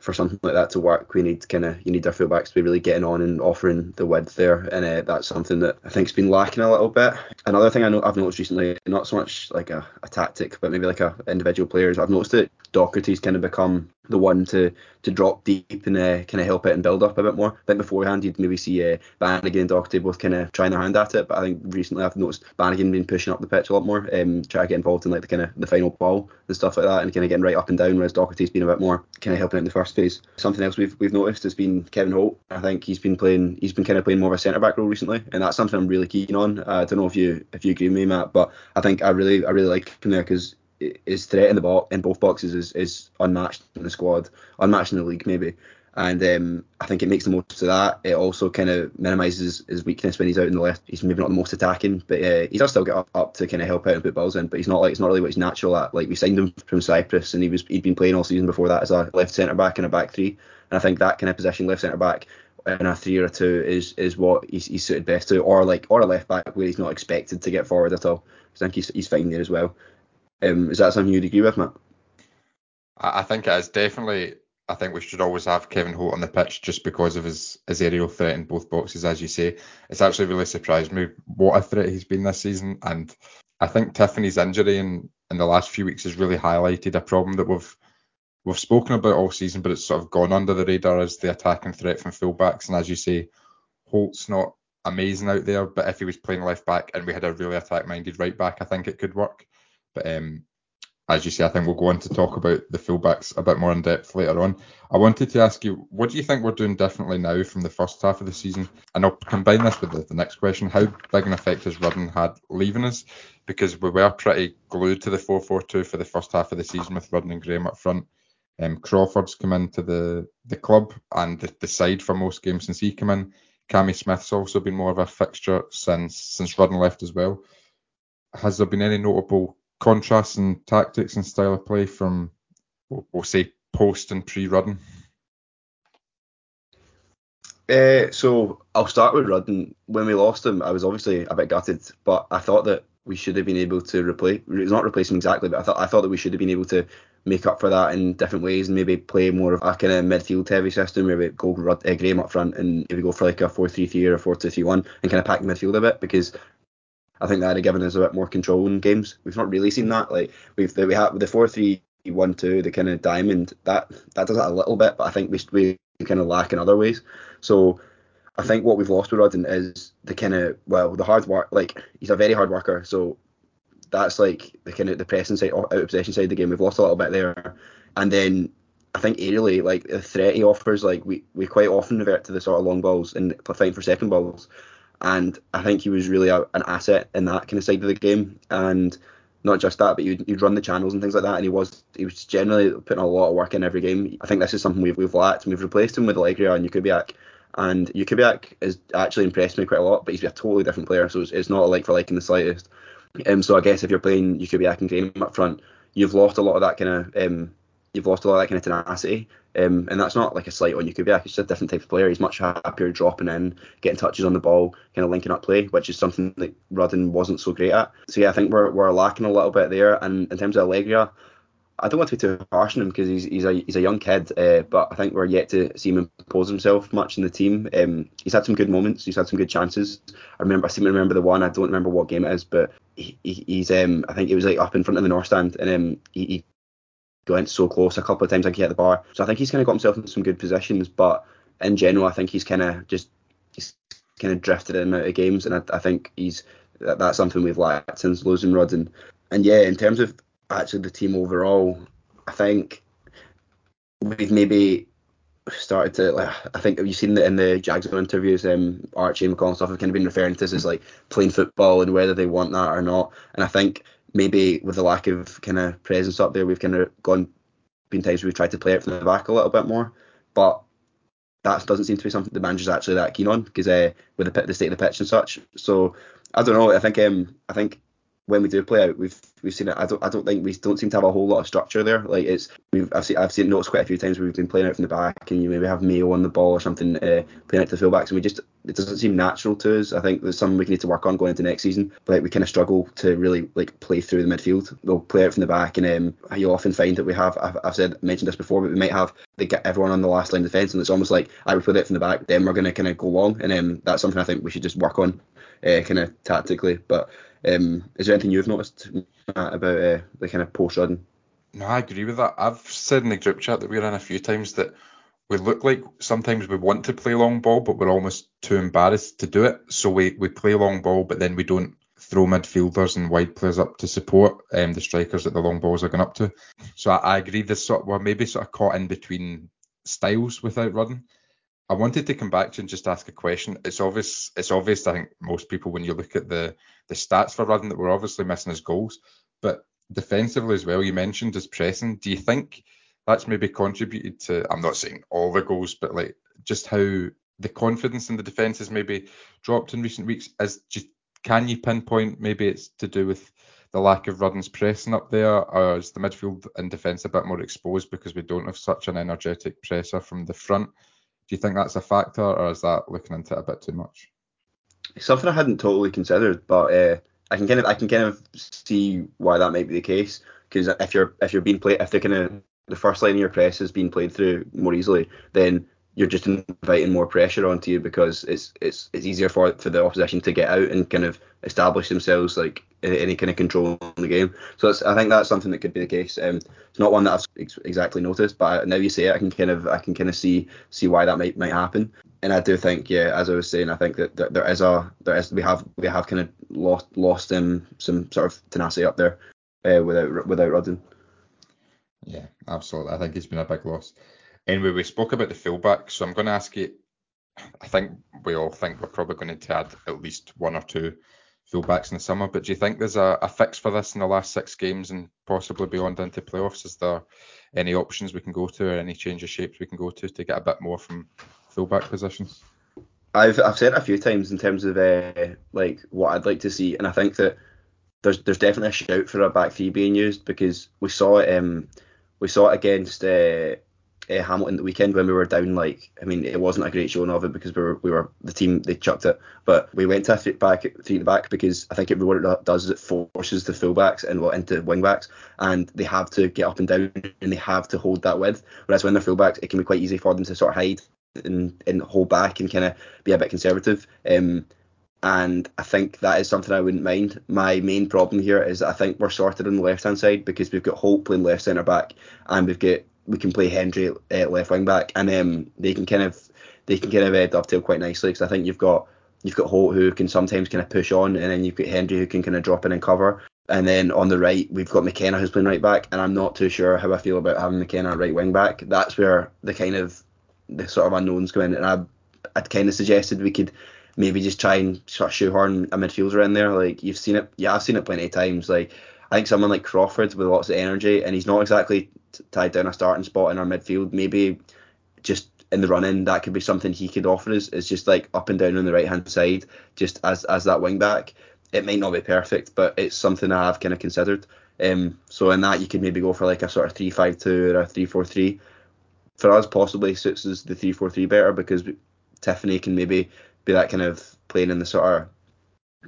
for something like that to work, we need kind of you need our fullbacks to be really getting on and offering the width there, and uh, that's something that I think's been lacking a little bit. Another thing I know I've noticed recently, not so much like a, a tactic, but maybe like a individual players, I've noticed that Docherty's kind of become the one to to drop deep and uh, kind of help it and build up a bit more. I think beforehand you'd maybe see uh, Bannigan and Docherty both kind of trying their hand at it, but I think recently I've noticed Bannigan been pushing up the pitch a lot more, um, trying to get involved in like the kind of the final ball and stuff like that, and kind of getting right up and down, whereas Docherty's been a bit more kind of helping out in the first phase. Something else we've we've noticed has been Kevin Holt. I think he's been playing he's been kind of playing more of a centre back role recently, and that's something I'm really keen on. Uh, I don't know if you if you agree with me, Matt, but I think I really I really like him there because his threat in the bo- in both boxes is, is unmatched in the squad, unmatched in the league maybe. And um, I think it makes the most of that. It also kind of minimises his weakness when he's out in the left. He's maybe not the most attacking, but uh, he does still get up, up to kind of help out and put balls in. But he's not like it's not really what he's natural at. Like we signed him from Cyprus, and he was he'd been playing all season before that as a left centre back and a back three. And I think that kind of position, left centre back, in a three or a two is is what he's, he's suited best to, or like or a left back where he's not expected to get forward at all. I think he's he's fine there as well. Um, is that something you'd agree with, Matt? I think it is definitely I think we should always have Kevin Holt on the pitch just because of his, his aerial threat in both boxes, as you say. It's actually really surprised me what a threat he's been this season. And I think Tiffoney's injury in, in the last few weeks has really highlighted a problem that we've we've spoken about all season, but it's sort of gone under the radar as the attacking threat from fullbacks. And as you say, Holt's not amazing out there, but if he was playing left back and we had a really attack minded right back, I think it could work. But um, as you say, I think we'll go on to talk about the fullbacks a bit more in depth later on. I wanted to ask you, what do you think we're doing differently now from the first half of the season? And I'll combine this with the, the next question. How big an effect has Rudden had leaving us? Because we were pretty glued to the 4 4 2 for the first half of the season with Rudden and Graham up front. Um, Crawford's come into the, the club and the, the side for most games since he came in. Cammy Smith's also been more of a fixture since since Rudden left as well. Has there been any notable contrasts in tactics and style of play from, we'll, say, post and pre-Rudden? Uh, so I'll start with Rudden. When we lost him, I was obviously a bit gutted, but I thought that we should have been able to replace. It's not replace him exactly, but I thought I thought that we should have been able to make up for that in different ways and maybe play more of a kind of midfield heavy system where we go Rud, uh, Graham up front and maybe go for like a 4-3-3 or a 4-2-3-1 and kind of pack the midfield a bit because I think that would have given us a bit more control in games. We've not really seen hmm. that. Like we've we have the 4-3-1-2, the kind of diamond that that does that a little bit, but I think we we kind of lack in other ways. So I hmm. think what we've lost with Rudden is the kind of well the hard work. Like he's a very hard worker, so that's like the kind of the pressing side, out of possession side of the game. We've lost a little bit there, and then I think aerially, like the threat he offers, like we, we quite often revert to the sort of long balls and fighting for second balls, and I think he was really a, an asset in that kind of side of the game, and not just that, but you'd, you'd run the channels and things like that, and he was he was generally putting a lot of work in every game. I think this is something we've we've lacked, and we've replaced him with Alegria and Jakubiak. And Jakubiak has actually impressed me quite a lot, but he's a totally different player, so it's, it's not a like for like in the slightest. Um, so I guess if you're playing Jakubiak and Graham up front, you've lost a lot of that kind of um, you've lost a lot of that kind of tenacity. Um, and that's not like a slight on Jakubiak. It's just a different type of player. He's much happier dropping in, getting touches on the ball, kind of linking up play, which is something that Rudden wasn't so great at. So yeah, I think we're we're lacking a little bit there. And in terms of Alegria, I don't want to be too harsh on him because he's he's a he's a young kid, uh, but I think we're yet to see him impose himself much in the team. Um, he's had some good moments, he's had some good chances. I remember I seem to remember the one. I don't remember what game it is, but he, he's um I think it was like up in front of the north stand, and um he, he went so close a couple of times. I think he hit the bar. So I think he's kind of got himself in some good positions, but in general, I think he's kind of just he's kind of drifted in and out of games, and I, I think he's that, that's something we've lacked since losing Rudden. And yeah, in terms of actually the team overall, I think we've maybe started to like I think have you seen that in the Jags interviews, um Archie and McCall and stuff have kind of been referring to this as like playing football and whether they want that or not. And I think maybe with the lack of kind of presence up there, we've kind of gone been times we've tried to play it from the back a little bit more. But that doesn't seem to be something the manager's actually that keen on because uh, with the, the state of the pitch and such. So I don't know. I think um I think when we do play out, we've we've seen it. I don't I don't think we don't seem to have a whole lot of structure there. Like it's we've I've seen I've seen notes quite a few times where we've been playing out from the back and you maybe have Mayo on the ball or something uh, playing out to the fullbacks and we just it doesn't seem natural to us. I think there's something we need to work on going into next season. But like, we kind of struggle to really like play through the midfield. We'll play out from the back and um, you'll often find that we have I've, I've said mentioned this before, but we might have they get everyone on the last line of defence and it's almost like I would put it from the back, then we're going to kind of go long and um, that's something I think we should just work on uh, kind of tactically. But um, is there anything you've noticed Matt, about uh, the kind of post Rudden? No, I agree with that. I've said in the group chat that we're in a few times that we look like sometimes we want to play long ball, but we're almost too embarrassed to do it. So we, we play long ball, but then we don't throw midfielders and wide players up to support um, the strikers that the long balls are going up to. So I, I agree. This sort of, we're maybe sort of caught in between styles without Rudden. I wanted to come back to and just ask a question. It's obvious. It's obvious. I think most people, when you look at the the stats for Rudden, that we're obviously missing his goals, but defensively as well. You mentioned his pressing. Do you think that's maybe contributed to? I'm not saying all the goals, but like just how the confidence in the defence has maybe dropped in recent weeks. As just can you pinpoint maybe it's to do with the lack of Rudden's pressing up there, or is the midfield and defence a bit more exposed because we don't have such an energetic presser from the front? Do you think that's a factor, or is that looking into it a bit too much? Something I hadn't totally considered, but uh, I can kind of I can kind of see why that might be the case. Because if you're if you're being played if the kind of the first line of your press is being played through more easily, then you're just inviting more pressure onto you because it's it's it's easier for for the opposition to get out and kind of establish themselves like any kind of control in the game. So I think that's something that could be the case. Um, it's not one that I've ex- exactly noticed, but now you say it, I can kind of I can kind of see see why that might might happen. And I do think, yeah, as I was saying, I think that, there is a there is we have we have kind of lost lost um, some sort of tenacity up there uh, without without Rudden. Yeah, absolutely. I think it's been a big loss. Anyway, we spoke about the fullback, so I'm going to ask you. I think we all think we're probably going to add at least one or two fullbacks in the summer. But do you think there's a, a fix for this in the last six games and possibly beyond into playoffs? Is there any options we can go to or any change of shapes we can go to to get a bit more from fullback positions? I've I've said it a few times in terms of uh, like what I'd like to see, and I think that there's there's definitely a shout for a back three being used because we saw it um we saw it against uh, uh, Hamilton the weekend when we were down. Like, I mean, it wasn't a great showing of it because we were we were the team they chucked it, but we went to a back three the back because I think it, what it does is it forces the fullbacks and well, into wingbacks, and they have to get up and down and they have to hold that width. Whereas when they're fullbacks, it can be quite easy for them to sort of hide and, and hold back and kind of be a bit conservative. Um, and I think that is something I wouldn't mind. My main problem here is I think we're sorted on the left hand side because we've got Holt playing left centre back and we've got we can play Hendry uh, left wing back, and um, they can kind of they can kind of uh, dovetail quite nicely because I think you've got you've got Holt who can sometimes kind of push on, and then you've got Hendry who can kind of drop in and cover. And then on the right, we've got McKenna who's playing right back, and I'm not too sure how I feel about having McKenna right wing back. That's where the kind of the sort of unknowns go in, and I I'd kind of suggested we could maybe just try and sort of shoehorn a midfielder in there. Like you've seen it, yeah, I've seen it plenty of times. Like I think someone like Crawford with lots of energy, and he's not exactly tied down a starting spot in our midfield. Maybe just in the run in, that could be something he could offer us. Is just like up and down on the right hand side, just as as that wing back. It might not be perfect, but it's something I have kind of considered. Um, so in that you could maybe go for like a sort of three five two or a three four three. For us, possibly suits us the three four three better because Tiffoney can maybe be that kind of playing in the sort of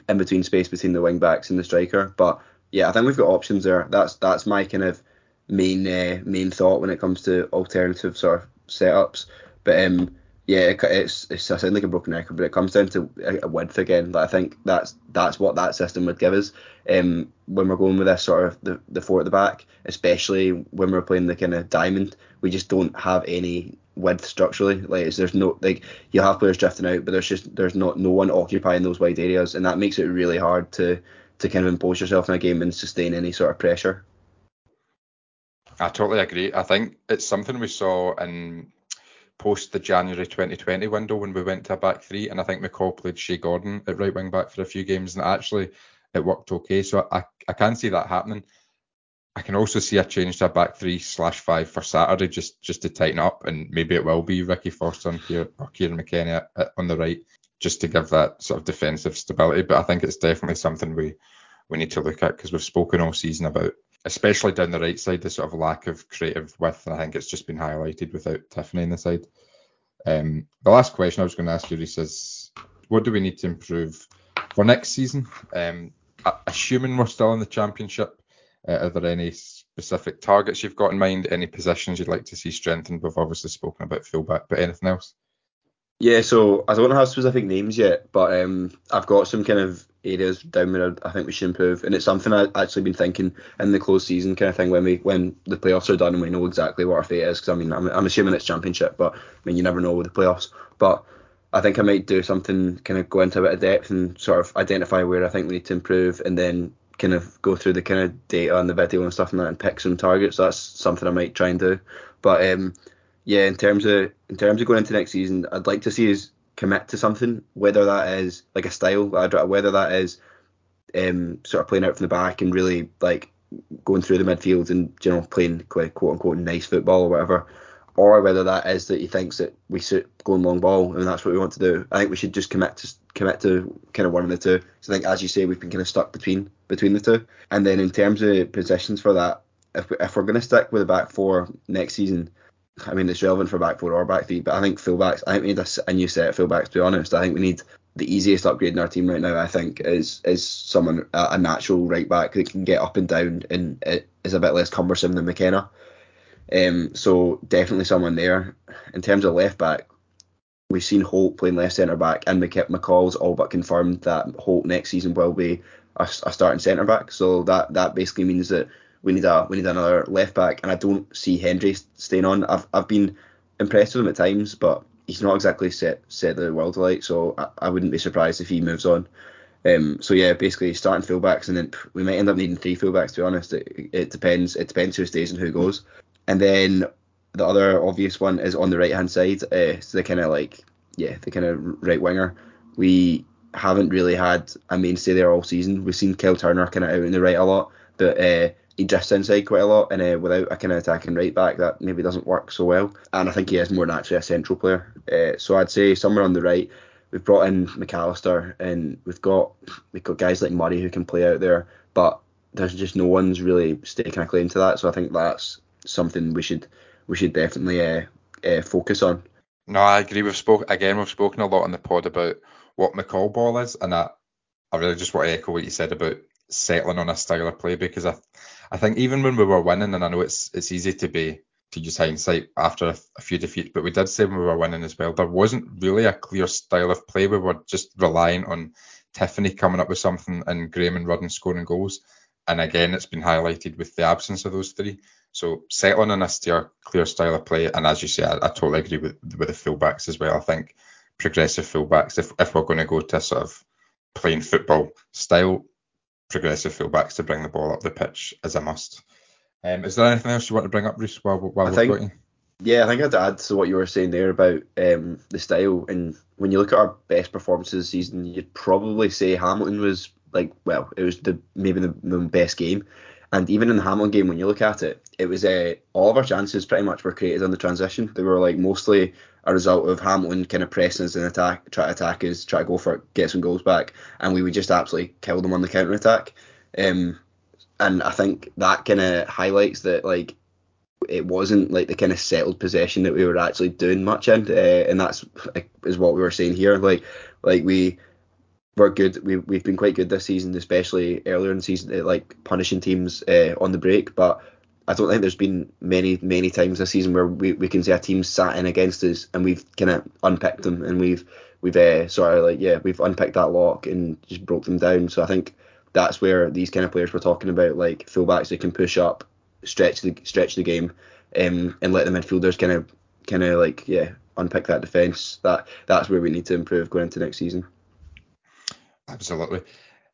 in between space between the wing backs and the striker. But yeah, I think we've got options there. That's that's my kind of main uh, main thought when it comes to alternative sort of setups. But um, yeah, it, it's it's I sound like a broken record, but it comes down to a, a width again. Like I think that's that's what that system would give us. Um, when we're going with this sort of the, the four at the back, especially when we're playing the kind of diamond, we just don't have any width structurally. Like there's no like you have players drifting out, but there's just there's not no one occupying those wide areas, and that makes it really hard to to kind of impose yourself in a game and sustain any sort of pressure. I totally agree. I think it's something we saw in post the January 2020 window when we went to a back three, and I think McCall played Shea Gordon at right wing back for a few games, and actually it worked okay. So I, I can see that happening. I can also see a change to a back three slash five for Saturday just just to tighten up, and maybe it will be Ricky Forster and Kier, or Kieran McKenna on the right, just to give that sort of defensive stability. But I think it's definitely something we we need to look at because we've spoken all season about especially down the right side, the sort of lack of creative width, and I think it's just been highlighted without Tiffoney in the side. Um, the last question I was going to ask you, Rhys, is what do we need to improve for next season? Um, assuming we're still in the championship, uh, are there any specific targets you've got in mind? Any positions you'd like to see strengthened? We've obviously spoken about fullback, but anything else? Yeah, so I don't have specific names yet, but um, I've got some kind of areas down there I think we should improve, and it's something I've actually been thinking in the close season kind of thing when we when the playoffs are done and we know exactly what our fate is. Because I mean, I'm, I'm assuming it's championship, but I mean you never know with the playoffs. But I think I might do something kind of go into a bit of depth and sort of identify where I think we need to improve, and then kind of go through the kind of data and the video and stuff and that and pick some targets. That's something I might try and do. But um, yeah, in terms of in terms of going into next season, I'd like to see us commit to something, whether that is like a style, whether that is um, sort of playing out from the back and really like going through the midfield and you know playing quote unquote nice football or whatever, or whether that is that he thinks that we suit going long ball and that's what we want to do. I think we should just commit to commit to kind of one of the two. So I think as you say, we've been kind of stuck between between the two. And then in terms of positions for that, if if we're going to stick with the back four next season, I mean, it's relevant for back four or back three, but I think fullbacks. I think we need a, a new set of fullbacks. To be honest, I think we need the easiest upgrade in our team right now. I think is is someone a, a natural right back that can get up and down and is a bit less cumbersome than McKenna. Um, so definitely someone there. In terms of left back, we've seen Holt playing left centre back, and McCall's all but confirmed that Holt next season will be a, a starting centre back. So that that basically means that we need a we need another left back, and I don't see Hendry staying on. I've I've been impressed with him at times, but he's not exactly set set the world alight. So I, I wouldn't be surprised if he moves on. Um, so yeah, basically starting fullbacks, and then we might end up needing three fullbacks. To be honest, it, it depends. It depends who stays and who goes. And then the other obvious one is on the right hand side. Uh, so the kind of like yeah, the kind of right winger. We haven't really had a mainstay there all season. We've seen Kyle Turner kind of out in the right a lot, but uh, he drifts inside quite a lot, and uh, without a kind of attacking right back, that maybe doesn't work so well. And I think he is more naturally a central player. Uh, so I'd say somewhere on the right. We've brought in McAllister, and we've got we've got guys like Murray who can play out there, but there's just no one's really staking a claim to that. So I think that's something we should we should definitely uh, uh, focus on. No, I agree. We've spoke again. We've spoken a lot on the pod about what McCall ball is, and I, I really just want to echo what you said about settling on a style of play because I, I think even when we were winning, and I know it's it's easy to be to use hindsight after a, a few defeats, but we did say when we were winning as well, there wasn't really a clear style of play. We were just relying on Tiffoney coming up with something and Graham and Rudden scoring goals. And again, it's been highlighted with the absence of those three. So settling on a clear, clear style of play, and as you say, I, I totally agree with with the fullbacks as well. I think progressive fullbacks, if if we're going to go to sort of playing football style, progressive fullbacks to bring the ball up the pitch is a must. Um, is there anything else you want to bring up, Rhys, while, while we've got you? Yeah, I think I'd add to what you were saying there about um, the style. And when you look at our best performances this season, you'd probably say Hamilton was like, well, it was the maybe the, the best game. And even in the Hamilton game, when you look at it, it was uh, all of our chances pretty much were created on the transition. They were like mostly a result of Hamilton kind of pressing us and attack, try to attack us, try to go for it, get some goals back, and we would just absolutely kill them on the counter attack. Um, and I think that kind of highlights that like it wasn't like the kind of settled possession that we were actually doing much in, uh, and that's is what we were saying here. Like like we we're good. We we've been quite good this season, especially earlier in the season, at, like punishing teams uh, on the break. But I don't think there's been many many times this season where we, we can say a team sat in against us and we've kind of unpicked them and we've we've uh, sort of like yeah we've unpicked that lock and just broke them down. So I think that's where these kind of players we're talking about, like fullbacks that can push up, stretch the stretch the game, um, and let the midfielders kind of kind of like yeah unpick that defence. That that's where we need to improve going into next season. Absolutely.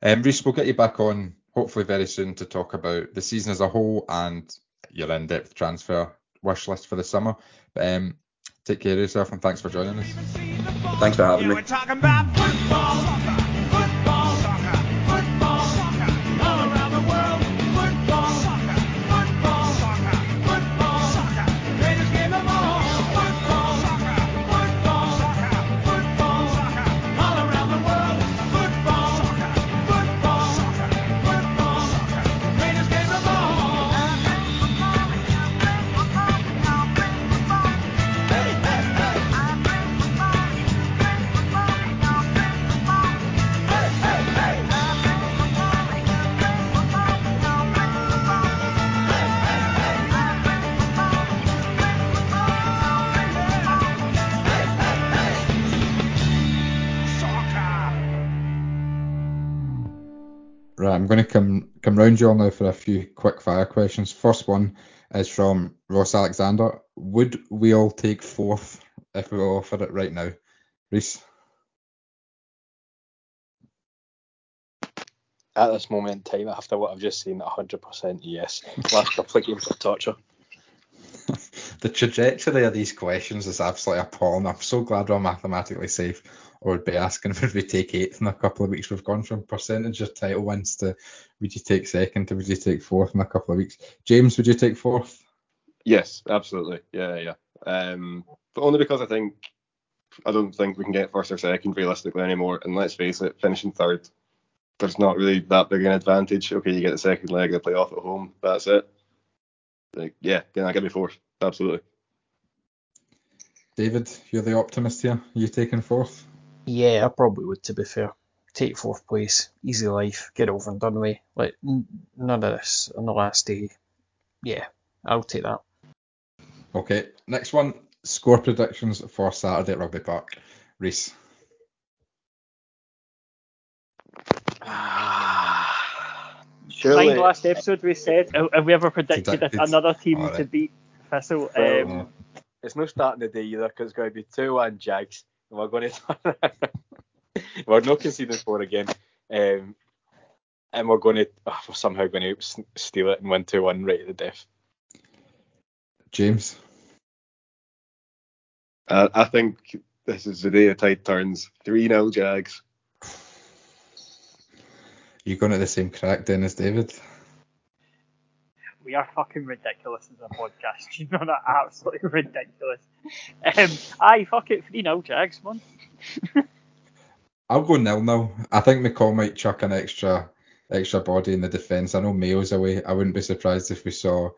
Um, Rhys, we'll get you back on hopefully very soon to talk about the season as a whole and your in-depth transfer wish list for the summer. But um, take care of yourself and thanks for joining us. Thanks for having me. Right, I'm going to come come round you all now for a few quick fire questions. First one is from Ross Alexander. Would we all take fourth if we were offered it right now? Rhys? At this moment in time, after what I've just seen, 100% yes. Last couple of games of torture. The trajectory of these questions is absolutely appalling. I'm so glad we're mathematically safe or would be asking would we take eighth in a couple of weeks. We've gone from percentage of title wins to would you take second to would you take fourth in a couple of weeks. James, would you take fourth? Yes, absolutely. Yeah, yeah. Um, but only because I think I don't think we can get first or second realistically anymore. And let's face it, finishing third, there's not really that big an advantage. Okay, you get the second leg of the playoff at home. That's it. Like, yeah, yeah, give me fourth. Absolutely. David, you're the optimist here. Are you taking fourth? Yeah, I probably would. To be fair, take fourth place, easy life, get over and done with. Like none of this on the last day. Yeah, I'll take that. Okay, next one. Score predictions for Saturday at Rugby Park. Rhys. Ah. Surely, Mind last episode we said, have have we ever predicted Predicted. another team Alright. to beat Thistle? Well, Um, Uh, it's no starting the day either because it's going to be 2 1 Jags. And we're going to. we're not conceding four again. Um, and we're going to. Oh, we're somehow going to steal it and win 2 1 right to the death. James. I, I think this is the day the tide turns. 3 0 Jags. You're going at the same crack then as David? We are fucking ridiculous as a podcast. You know that absolutely ridiculous. Um, aye, fuck it, 3 0 Jags, man. I'll go nil nil. I think McCall might chuck an extra extra body in the defence. I know Mayo's away. I wouldn't be surprised if we saw.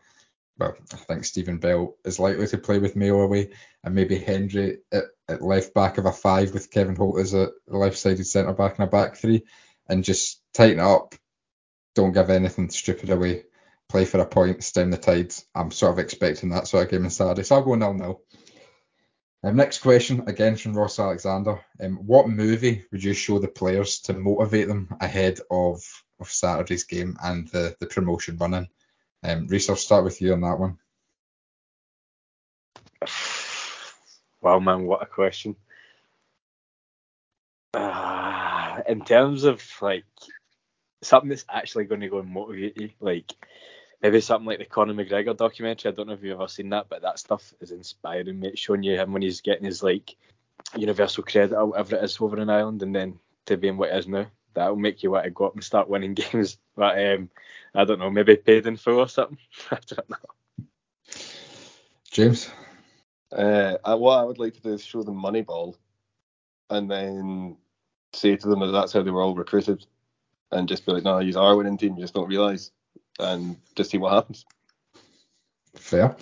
Well, I think Stephen Bell is likely to play with Mayo away, and maybe Hendry at, at left back of a five with Kevin Holt as a left-sided centre back and a back three, and just tighten up. Don't give anything stupid away. Play for a point, stem the tides. I'm sort of expecting that sort of game on Saturday, so I'll go nil nil. Um, next question, again from Ross Alexander. Um, what movie would you show the players to motivate them ahead of, of Saturday's game and the, the promotion running? Um, Rhys, I'll start with you on that one. Wow, man, what a question. Uh, in terms of like something that's actually going to go and motivate you, like maybe something like the Conor McGregor documentary. I don't know if you've ever seen that, but that stuff is inspiring, mate. Showing you him when he's getting his like universal credit or whatever it is over in Ireland, and then to being what it is now. That'll make you want to go up and start winning games. But um, I don't know, maybe paid in full or something. I don't know. James? Uh, I, what I would like to do is show them Moneyball, and then say to them that that's how they were all recruited, and just be like, no, you are winning team, you just don't realise, and just see what happens. Fair.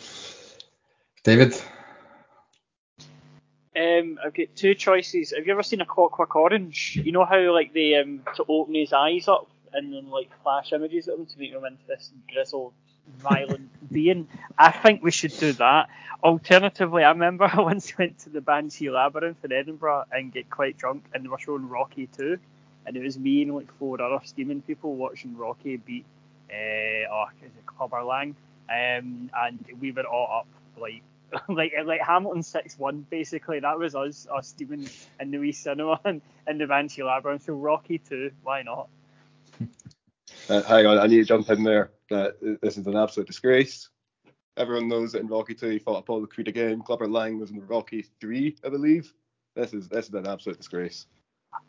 David? Um, I've got two choices. Have you ever seen a Clockwork Orange? You know how like they um to open his eyes up and then like flash images at him to make him into this grizzled, violent being. I think we should do that. Alternatively, I remember I once went to the Banshee Labyrinth in Edinburgh and get quite drunk, and they were showing Rocky too, and it was me and like four other steaming people watching Rocky beat, uh, oh, is it Clubber Lang? Um, and we were all up like like like Hamilton six one basically. That was us, us steaming in the wee cinema and in the Banshee Labyrinth. So Rocky two, why not? Uh, hang on, I need to jump in there. That this is an absolute disgrace. Everyone knows that in Rocky 2 he fought Apollo Creed again. Clubber Lang was in Rocky 3, I believe. This is this is an absolute disgrace.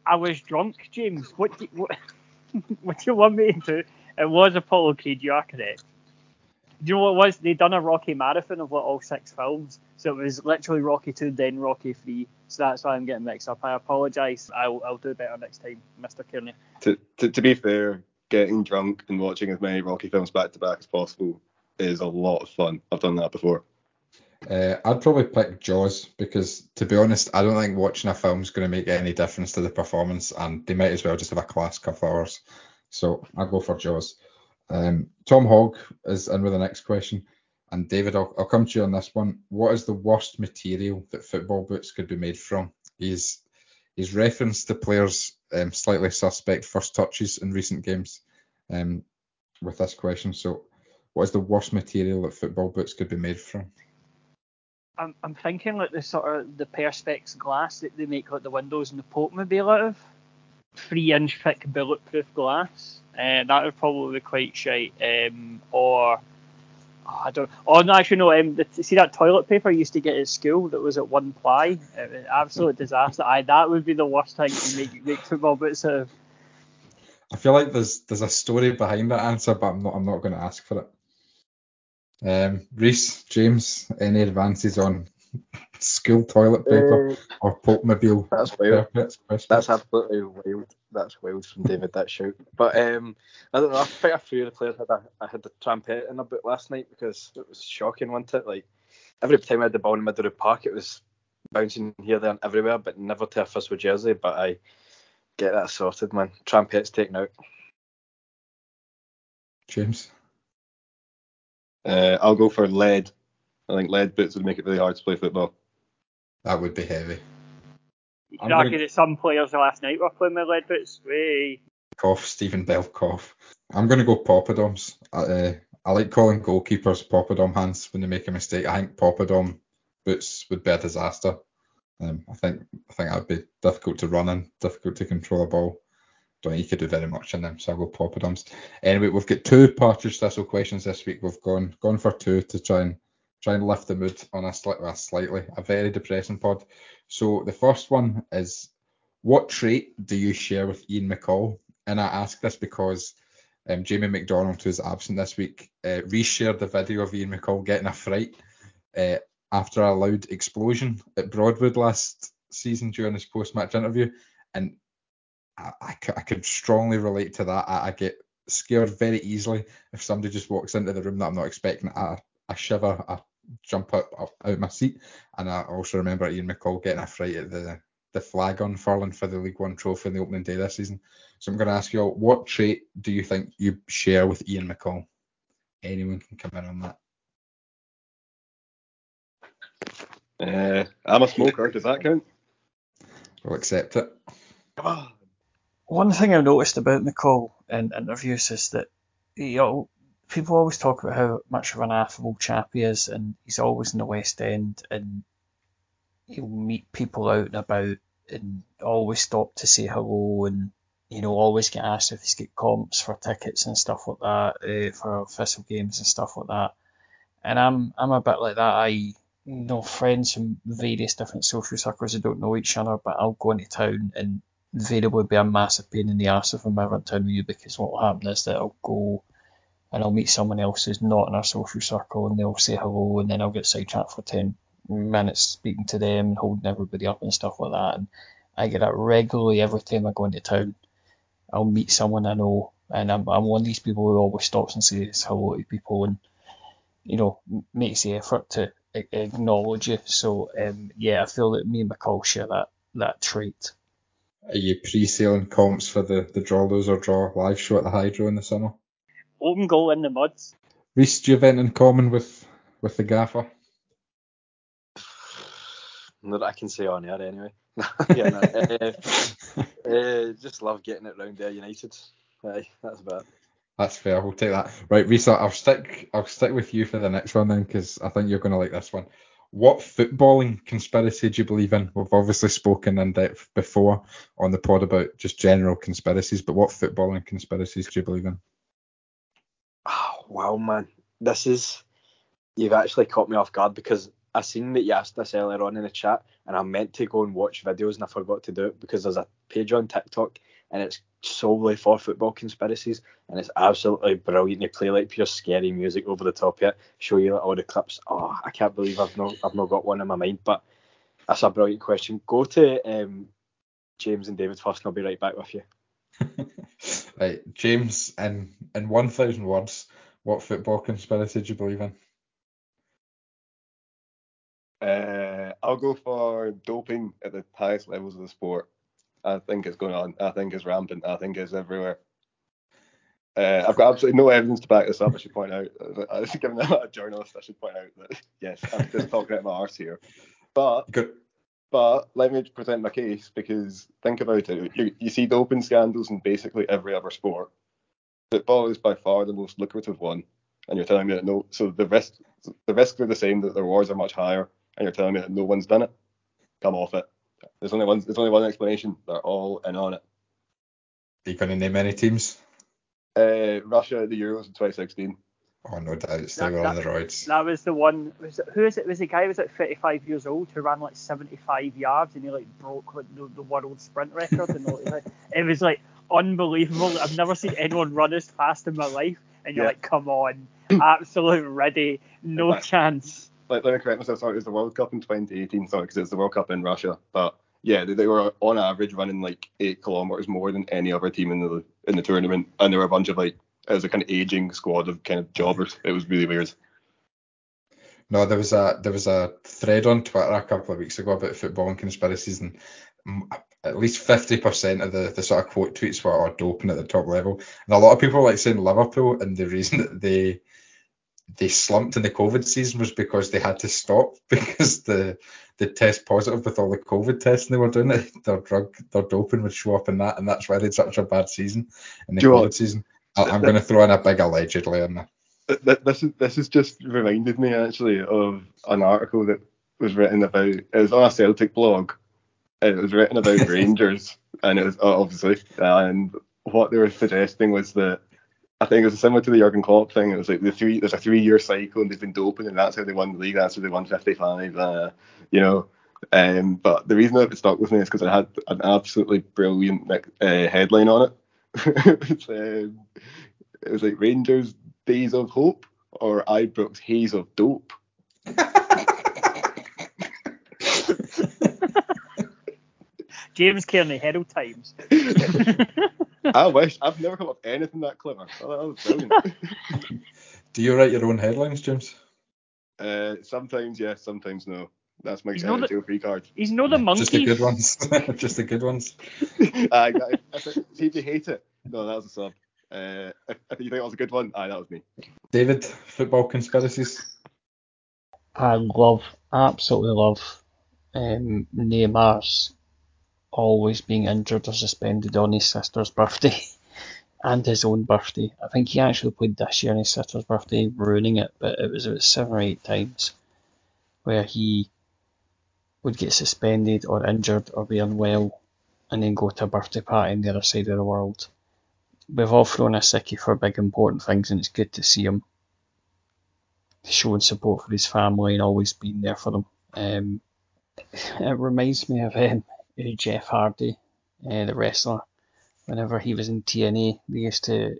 I was drunk, James. What do, what, what do you want me to do? It was Apollo Creed, you are correct. Do you know what it was? They'd done a Rocky marathon of like all six films, so it was literally Rocky two, then Rocky three. So that's why I'm getting mixed up. I apologise. I'll I'll do better next time, Mr. Kearney. To, to to be fair, getting drunk and watching as many Rocky films back to back as possible is a lot of fun. I've done that before. Uh, I'd probably pick Jaws because, to be honest, I don't think watching a film's going to make any difference to the performance, and they might as well just have a class couple hours. So I'll go for Jaws. Um, Tom Hogg is in with the next question, and David, I'll, I'll come to you on this one. What is the worst material that football boots could be made from? He's he's referenced the players' um, slightly suspect first touches in recent games um, with this question. So, what is the worst material that football boots could be made from? I'm, I'm thinking like the sort of the perspex glass that they make like the windows in the Popemobile out of. Three inch thick bulletproof glass. Uh, that would probably be quite shite. Um, or oh, I don't. Oh no, actually no. Um, the, see that toilet paper you used to get at school that was at one ply. It was absolute disaster. Aye, that would be the worst thing to make make football boots out of. I feel like there's there's a story behind that answer, but I'm not I'm not going to ask for it. Um, Rhys, James, any advances on school toilet paper Uh, or Popemobile that's wild. carpets? That's absolutely wild. That's wild from David. That shout. But um, I don't know. I think a few of the players had a I had the trumpet in a bit last night because it was shocking, wasn't it? Like every time I had the ball in the middle of the park, it was bouncing here, there, and everywhere, but never to a Thistle jersey. But I get that sorted, man. Trumpets taken out. James. Uh, I'll go for lead I think lead boots would make it really hard to play football. That would be heavy. You I'm could argue gonna- that some players last night were playing with lead boots. Way. Cough, Stephen Bell cough. I'm going to go poppadoms. I, uh, I like calling goalkeepers poppadom hands when they make a mistake. I think poppadom boots would be a disaster. Um, I think I think that would be difficult to run in, difficult to control a ball. Don't think you could do very much in them, so I'll go poppadoms. Anyway, we've got two Partick Thistle questions this week. We've gone gone for two to try and try and lift the mood on a, sli- slightly a very depressing pod. So the first one is what trait do you share with Ian McCall? And I ask this because um, Jamie McDonald, who's absent this week, uh, reshared the video of Ian McCall getting a fright uh, after a loud explosion at Broadwood last season during his post-match interview, and I, could strongly relate to that. I, I get scared very easily if somebody just walks into the room that I'm not expecting. I, shiver, jump up, up out of my seat, and I also remember Ian McCall getting a fright at the the flag unfurling for the League One trophy on the opening day this season. So I'm going to ask you all, what trait do you think you share with Ian McCall? Anyone can come in on that. Uh, I'm a smoker. Does that count? We'll accept it. Come on. One thing I've noticed about McCall in interviews is that you know people always talk about how much of an affable chap he is, and he's always in the West End, and he'll meet people out and about, and always stop to say hello, and you know always get asked if he's got comps for tickets and stuff like that uh, for Thistle games and stuff like that. And I'm I'm a bit like that. I know friends from various different social circles who don't know each other, but I'll go into town and invariably be a massive pain in the arse if I'm ever in town with you because what will happen is that I'll go and I'll meet someone else who's not in our social circle and they'll say hello and then I'll get sidetracked for 10 minutes speaking to them and holding everybody up and stuff like that. And I get that regularly every time I go into town. I'll meet someone I know and I'm, I'm one of these people who always stops and says hello to people and, you know, makes the effort to acknowledge you. So, um, yeah, I feel that me and McCall share that, that trait. Are you pre-sailing comps for the, the Draw Lose or Draw live show at the Hydro in the summer? Open goal in the mud. Rhys, do you have anything in common with, with the gaffer? Not that I can say on air anyway. yeah, no, uh, uh, just love getting it round there, United. Aye, that's about it. That's fair. We'll take that. Right, Rhys, I'll stick. I'll stick with you for the next one then, because I think you're going to like this one. What footballing conspiracy do you believe in? We've obviously spoken in depth before on the pod about just general conspiracies, but what footballing conspiracies do you believe in? Wow, man. This is. You've actually caught me off guard because I seen that you asked this earlier on in the chat, and I meant to go and watch videos and I forgot to do it because there's a page on TikTok and it's solely for football conspiracies and it's absolutely brilliant. They play like pure scary music over the top of it, show you like, all the clips. Oh, I can't believe I've not I've not got one in my mind, but that's a brilliant question. Go to um, James and David first, and I'll be right back with you. right, James, in in one thousand words, what football conspiracy do you believe in? Uh, I'll go for doping at the highest levels of the sport. I think it's going on. I think it's rampant. I think it's everywhere. Uh, I've got absolutely no evidence to back this up. I should point out, I was given I'm a journalist, I should point out that yes, I'm just talking out my arse here. But Good. but let me present my case because think about it. You, you see doping scandals in basically every other sport. Football is by far the most lucrative one, and you're telling me that no. So the risk the risks are the same, that the rewards are much higher, and you're telling me that no one's done it. Come off it. There's only one. There's only one explanation. They're all in on it. Are you going to name any teams? Uh, Russia at the Euros in 2016. Oh no doubt, it's still That- on the roids. That was the one. Was it, who is it? Was the guy who was like 35 years old who ran like 75 yards and he like broke like the, the world sprint record and all, like, it was like unbelievable. I've never seen anyone run as fast in my life. And you're Yeah. like, come on, absolute ready, no Right. chance. Like, let me correct myself. Sorry, it was the World Cup in 2018. Sorry, because it's the World Cup in Russia. But yeah, they, they were on average running like eight kilometers more than any other team in the in the tournament, and there were a bunch of like it was a kind of aging squad of kind of jobbers. It was really weird. No, there was a there was a thread on Twitter a couple of weeks ago about football and conspiracies, and at least fifty percent of the, the sort of quote tweets were are doping at the top level. And a lot of people were like saying Liverpool, and the reason that they they slumped in the COVID season was because they had to stop because the the test positive with all the COVID testing they were doing. Their drug, their doping would show up in that, and that's why they had such a bad season in the Do COVID season. I, I'm going to throw in a big allegedly in there. Th- th- This is this has just reminded me actually of an article that was written about. It was on a Celtic blog. It was written about Rangers, and it was obviously, and what they were suggesting was that I think it was similar to the Jurgen Klopp thing. It was like the three there's a three year cycle, and they've been doping, and that's how they won the league. That's how they won 55. Uh, you know. Um, but the reason that it stuck with me is because it had an absolutely brilliant uh, headline on it. it, was, um, it was like Rangers Days of Hope or Ibrox Haze of Dope. James Kearney, Herald Times. I wish I've never come up with anything that clever. Oh, that was brilliant. Do you write your own headlines, James? uh, sometimes yes, sometimes no. That's my He's uh, not the- jail free card. He's no the monkey. Just the good ones. Just the good ones. Aye, that- if it- see if you hate it. No, that was a sub. Uh, if, if you think that was a good one, aye, that was me. David, football conspiracies. I love, absolutely love um, Neymar's always being injured or suspended on his sister's birthday and his own birthday. I think he actually played this year on his sister's birthday, ruining it, but it was about seven or eight times where he would get suspended or injured or be unwell and then go to a birthday party on the other side of the world. We've all thrown a sickie for big important things and it's good to see him showing support for his family and always being there for them. Um, it reminds me of um, Jeff Hardy, uh, the wrestler. Whenever he was in TNA, they used to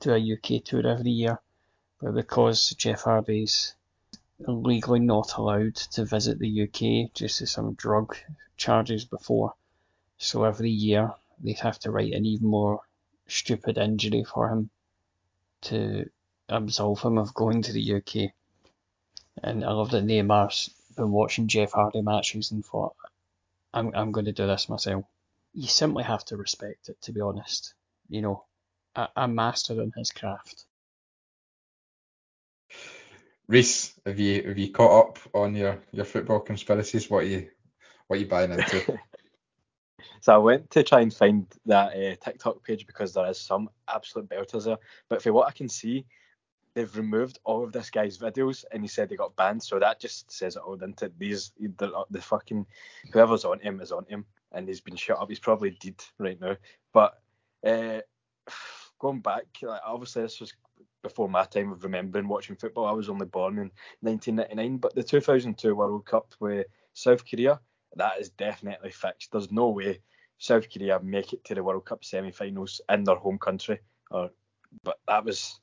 do a UK tour every year, but because Jeff Hardy's legally not allowed to visit the UK due to some drug charges before, so every year they'd have to write an even more stupid injury for him to absolve him of going to the UK. And I love that Neymar's been watching Jeff Hardy matches and thought, I'm, I'm going to do this myself. You simply have to respect it, to be honest. You know, a, a master in his craft. Rhys, have you have you caught up on your, your football conspiracies? What are you what are you buying into? So I went to try and find that uh, TikTok page because there is some absolute belters there. But for what I can see, they've removed all of this guy's videos, and he said they got banned. So that just says it all, doesn't it? These the, the fucking whoever's on him is on him, and he's been shut up. He's probably dead right now. But uh, going back, like, obviously this was before my time of remembering watching football. I was only born in 1999, but the 2002 World Cup with South Korea, that is definitely fixed. There's no way South Korea make it to the World Cup semi-finals in their home country. Or, but that was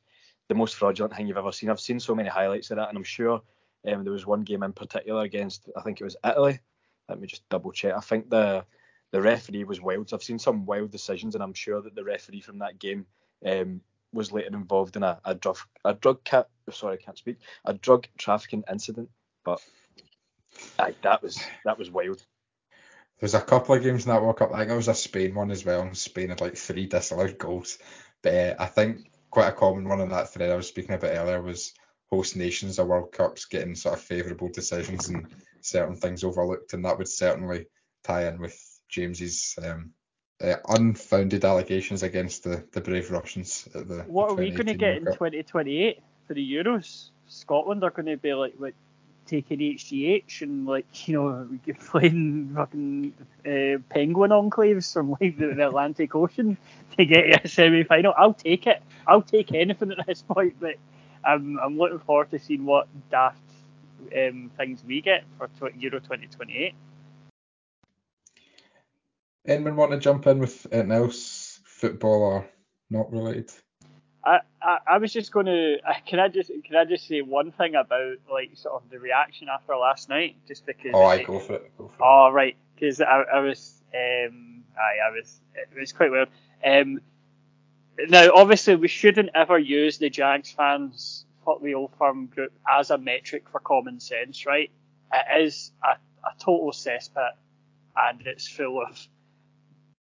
the most fraudulent thing you've ever seen. I've seen so many highlights of that, and I'm sure um, there was one game in particular against, I think it was Italy. Let me just double check. I think the the referee was wild. I've seen some wild decisions, and I'm sure that the referee from that game um, was later involved in a, a drug a drug cat. Sorry, I can't speak. A drug trafficking incident. But aye, that was that was wild. There's a couple of games in that World Cup. I think it was a Spain one as well, Spain had like three disallowed goals. But uh, I think quite a common one in that thread I was speaking about earlier was host nations of World Cups getting sort of favourable decisions and certain things overlooked, and that would certainly tie in with James's um, uh, unfounded allegations against the, the brave Russians at the. What are we going to get in World Cup. 2028 for the Euros? Scotland are going to be like, like taking HGH and like you know playing fucking uh, penguin enclaves from like the, the Atlantic Ocean to get a semi-final. I'll take it. I'll take anything at this point. But I'm I'm looking forward to seeing what daft um, things we get for Euro 2028. Anyone want to jump in with anything else, football or not related? I, I, I was just going to. Can I just can I just say one thing about like sort of the reaction after last night, just because. Oh, I it- go for it. Go for it. Oh right, because I, I was, um, I, I was, it was quite weird. Um, now obviously we shouldn't ever use the Jags fans, fuck the old firm group as a metric for common sense, right? It is a, a total cesspit, and it's full of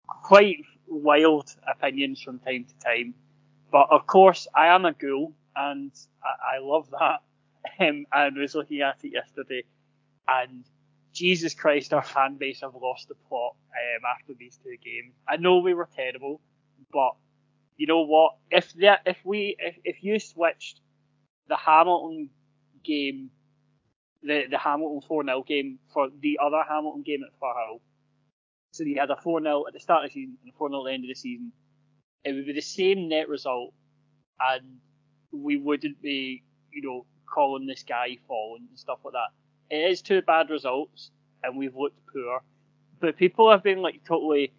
quite wild opinions from time to time. But of course, I am a ghoul, and I, I love that. Um, I was looking at it yesterday, and Jesus Christ, our fan base have lost the plot um, after these two games. I know we were terrible, but you know what? If that, if we, if, if you switched the Hamilton game, the the Hamilton four 0 game for the other Hamilton game at Firhill, so you had a four 0 at the start of the season and a four 0 at the end of the season, it would be the same net result, and we wouldn't be, you know, calling this guy fallen and stuff like that. It is two bad results, and we've looked poor. But people have been like totally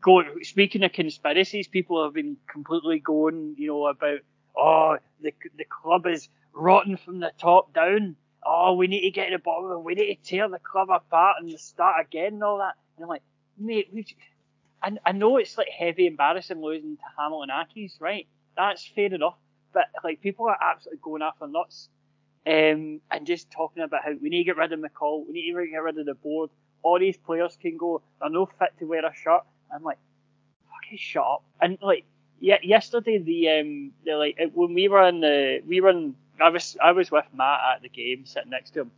going. Speaking of conspiracies, people have been completely going, you know, about oh the the club is rotten from the top down. Oh, we need to get to the bottom. We need to tear the club apart and start again and all that. And I'm like, mate, we. I, I know it's like heavy embarrassing losing to Hamilton Accies, right? That's fair enough. But like people are absolutely going after nuts um, and just talking about how we need to get rid of McCall, we need to get rid of the board. All these players can go. They're no fit to wear a shirt. I'm like, fucking shut up. And like, yeah, yesterday the um, the like when we were in the we were in I was I was with Matt at the game sitting next to him,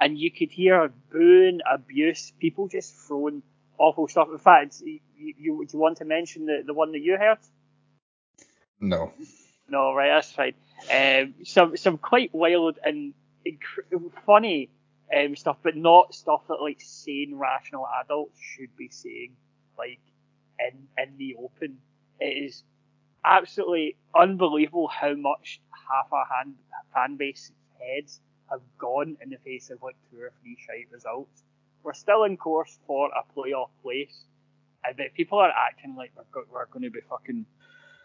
and you could hear booing, abuse, people just throwing awful stuff. In fact, you, you, you want to mention the, the one that you heard? No. No, right, that's fine. Um, some some quite wild and inc- funny um, stuff, but not stuff that like sane, rational adults should be saying, like in in the open. It is absolutely unbelievable how much half our hand, fan base heads have gone in the face of like two or three shite results. We're still in course for a playoff place, I bet people are acting like we're, go- we're going to be fucking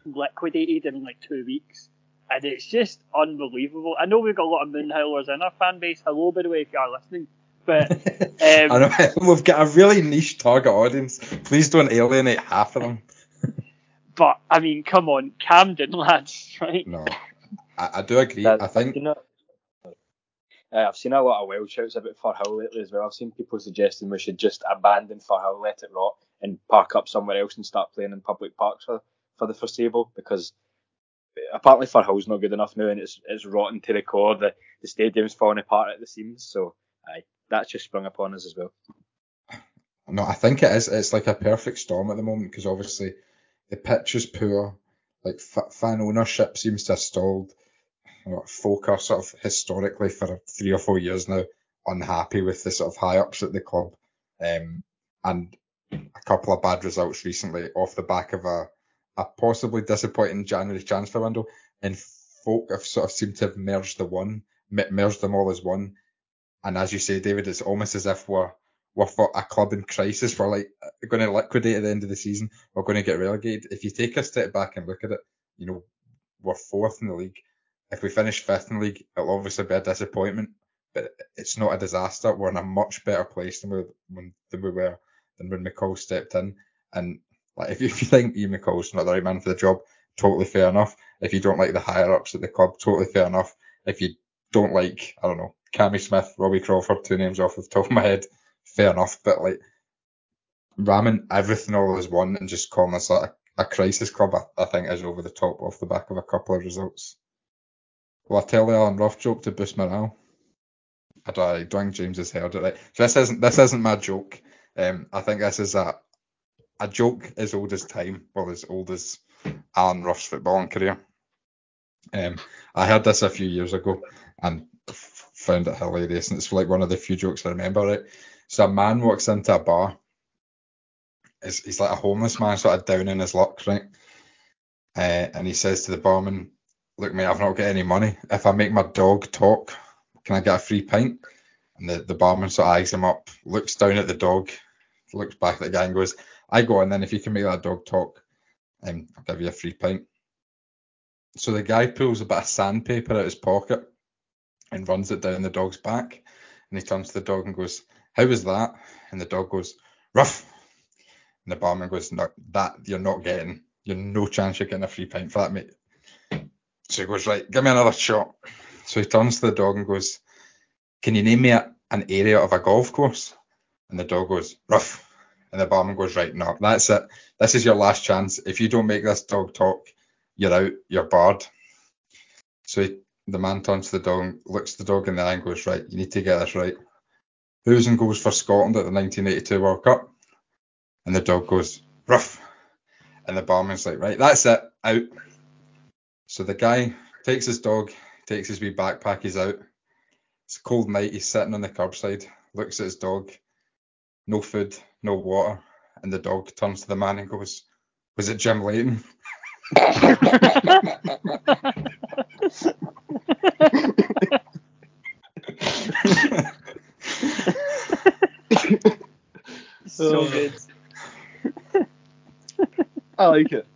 liquidated in like two weeks. And it's just unbelievable. I know we've got a lot of Moonhowlers in our fan base. Hello, by the way, if you are listening. But um, I know we've got a really niche target audience. Please don't alienate half of them. but I mean, come on, Camden lads, right? No, I, I do agree. That- I think you know, uh, I've seen a lot of wild shouts about Firhill lately as well. I've seen people suggesting we should just abandon Firhill, let it rot, and park up somewhere else and start playing in public parks for, for the foreseeable because apparently Firhill's not good enough now and it's it's rotten to the core. The the stadium's falling apart at the seams, so aye, that's just sprung upon us as well. No, I think it is. It's like a perfect storm at the moment because obviously the pitch is poor. Like f- fan ownership seems to have stalled. Folk sort of historically for three or four years now unhappy with the sort of high ups at the club, um, and a couple of bad results recently off the back of a a possibly disappointing January transfer window. And folk have sort of seemed to have merged the one, merged them all as one. And as you say, David, it's almost as if we're we're for a club in crisis. We're like going to liquidate at the end of the season. We're going to get relegated. If you take a step back and look at it, you know, we're fourth in the league. If we finish fifth in the league, it'll obviously be a disappointment, but it's not a disaster. We're in a much better place than we when than we were than when McCall stepped in. And like if you, if you think Ian McCall's not the right man for the job, totally fair enough. If you don't like the higher ups at the club, totally fair enough. If you don't like, I don't know, Cammy Smith, Robbie Crawford, two names off the top of my head, fair enough. But like ramming everything all as one and just calling us like a, a crisis club, I, I think is over the top off the back of a couple of results. Well, I tell the Alan Rough joke to boost morale. I don't, know, Dwayne James has heard it right. So this isn't this isn't my joke. Um, I think this is a a joke as old as time, well as old as Alan Rough's footballing career. Um, I heard this a few years ago and f- found it hilarious, and it's like one of the few jokes I remember. Right, so a man walks into a bar. He's, he's like a homeless man, sort of down in his luck, right? Uh, and he says to the barman, "Look, mate, I've not got any money. If I make my dog talk, can I get a free pint?" And the, the barman sort of eyes him up, looks down at the dog, looks back at the guy and goes, I go and then if you can make that dog talk, um, I'll give you a free pint. So the guy pulls a bit of sandpaper out his pocket and runs it down the dog's back. And he turns to the dog and goes, How was that? And the dog goes, Rough. And the barman goes, No, that you're not getting. You're no chance you're getting a free pint for that, mate. So he goes, Right, give me another shot. So he turns to the dog and goes, Can you name me a, an area of a golf course? And the dog goes, Rough. And the barman goes, Right, no, that's it. This is your last chance. If you don't make this dog talk, you're out, you're barred. So he, the man turns to the dog, looks the dog in the eye and goes, right, you need to get this right. Who's in goals for Scotland at the 1982 World Cup? And the dog goes, rough. And the barman's like, right, that's it, out. So the guy takes his dog, takes his wee backpack, he's out. It's a cold night, he's sitting on the curbside, looks at his dog, no food, no water. And the dog turns to the man and goes, was it Jim Leighton? so good. I like it.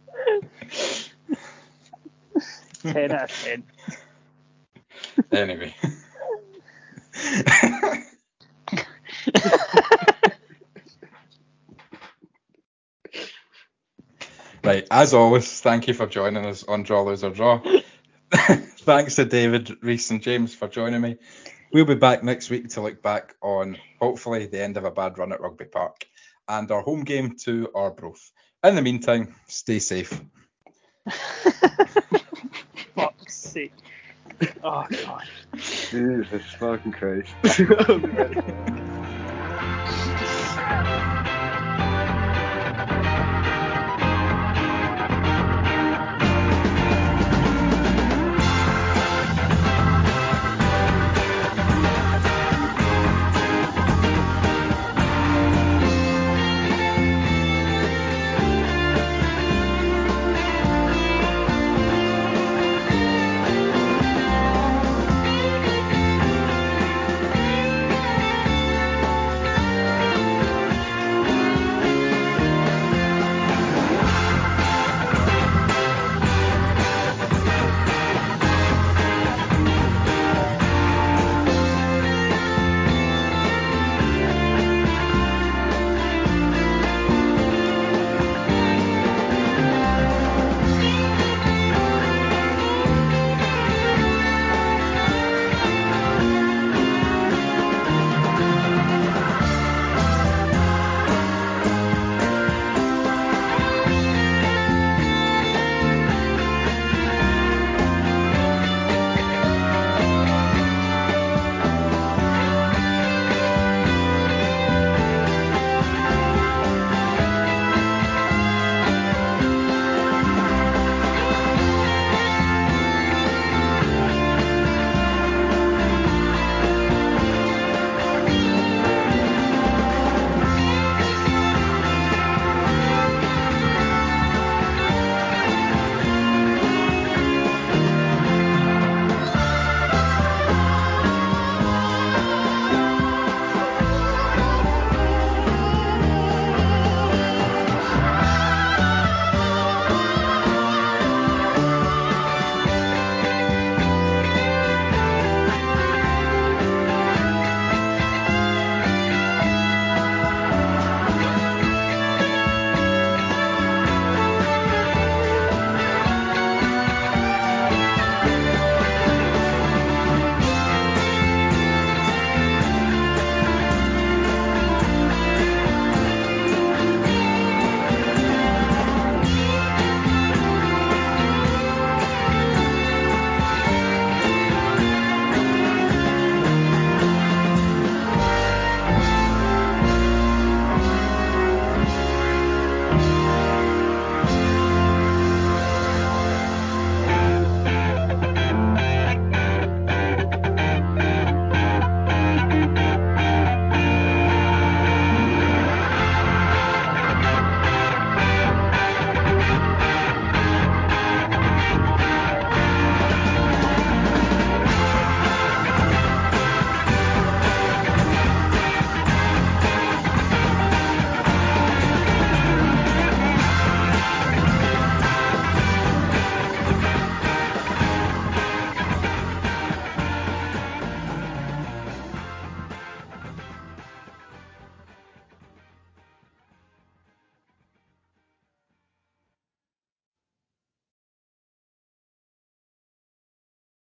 10 out of 10. Anyway. right, as always, thank you for joining us on Draw Lose or Draw. Thanks to David, Rhys, and James for joining me. We'll be back next week to look back on hopefully the end of a bad run at Rugby Park and our home game to Arbroath. In the meantime, stay safe. Fuck's sake. Oh, God. Jesus fucking Christ.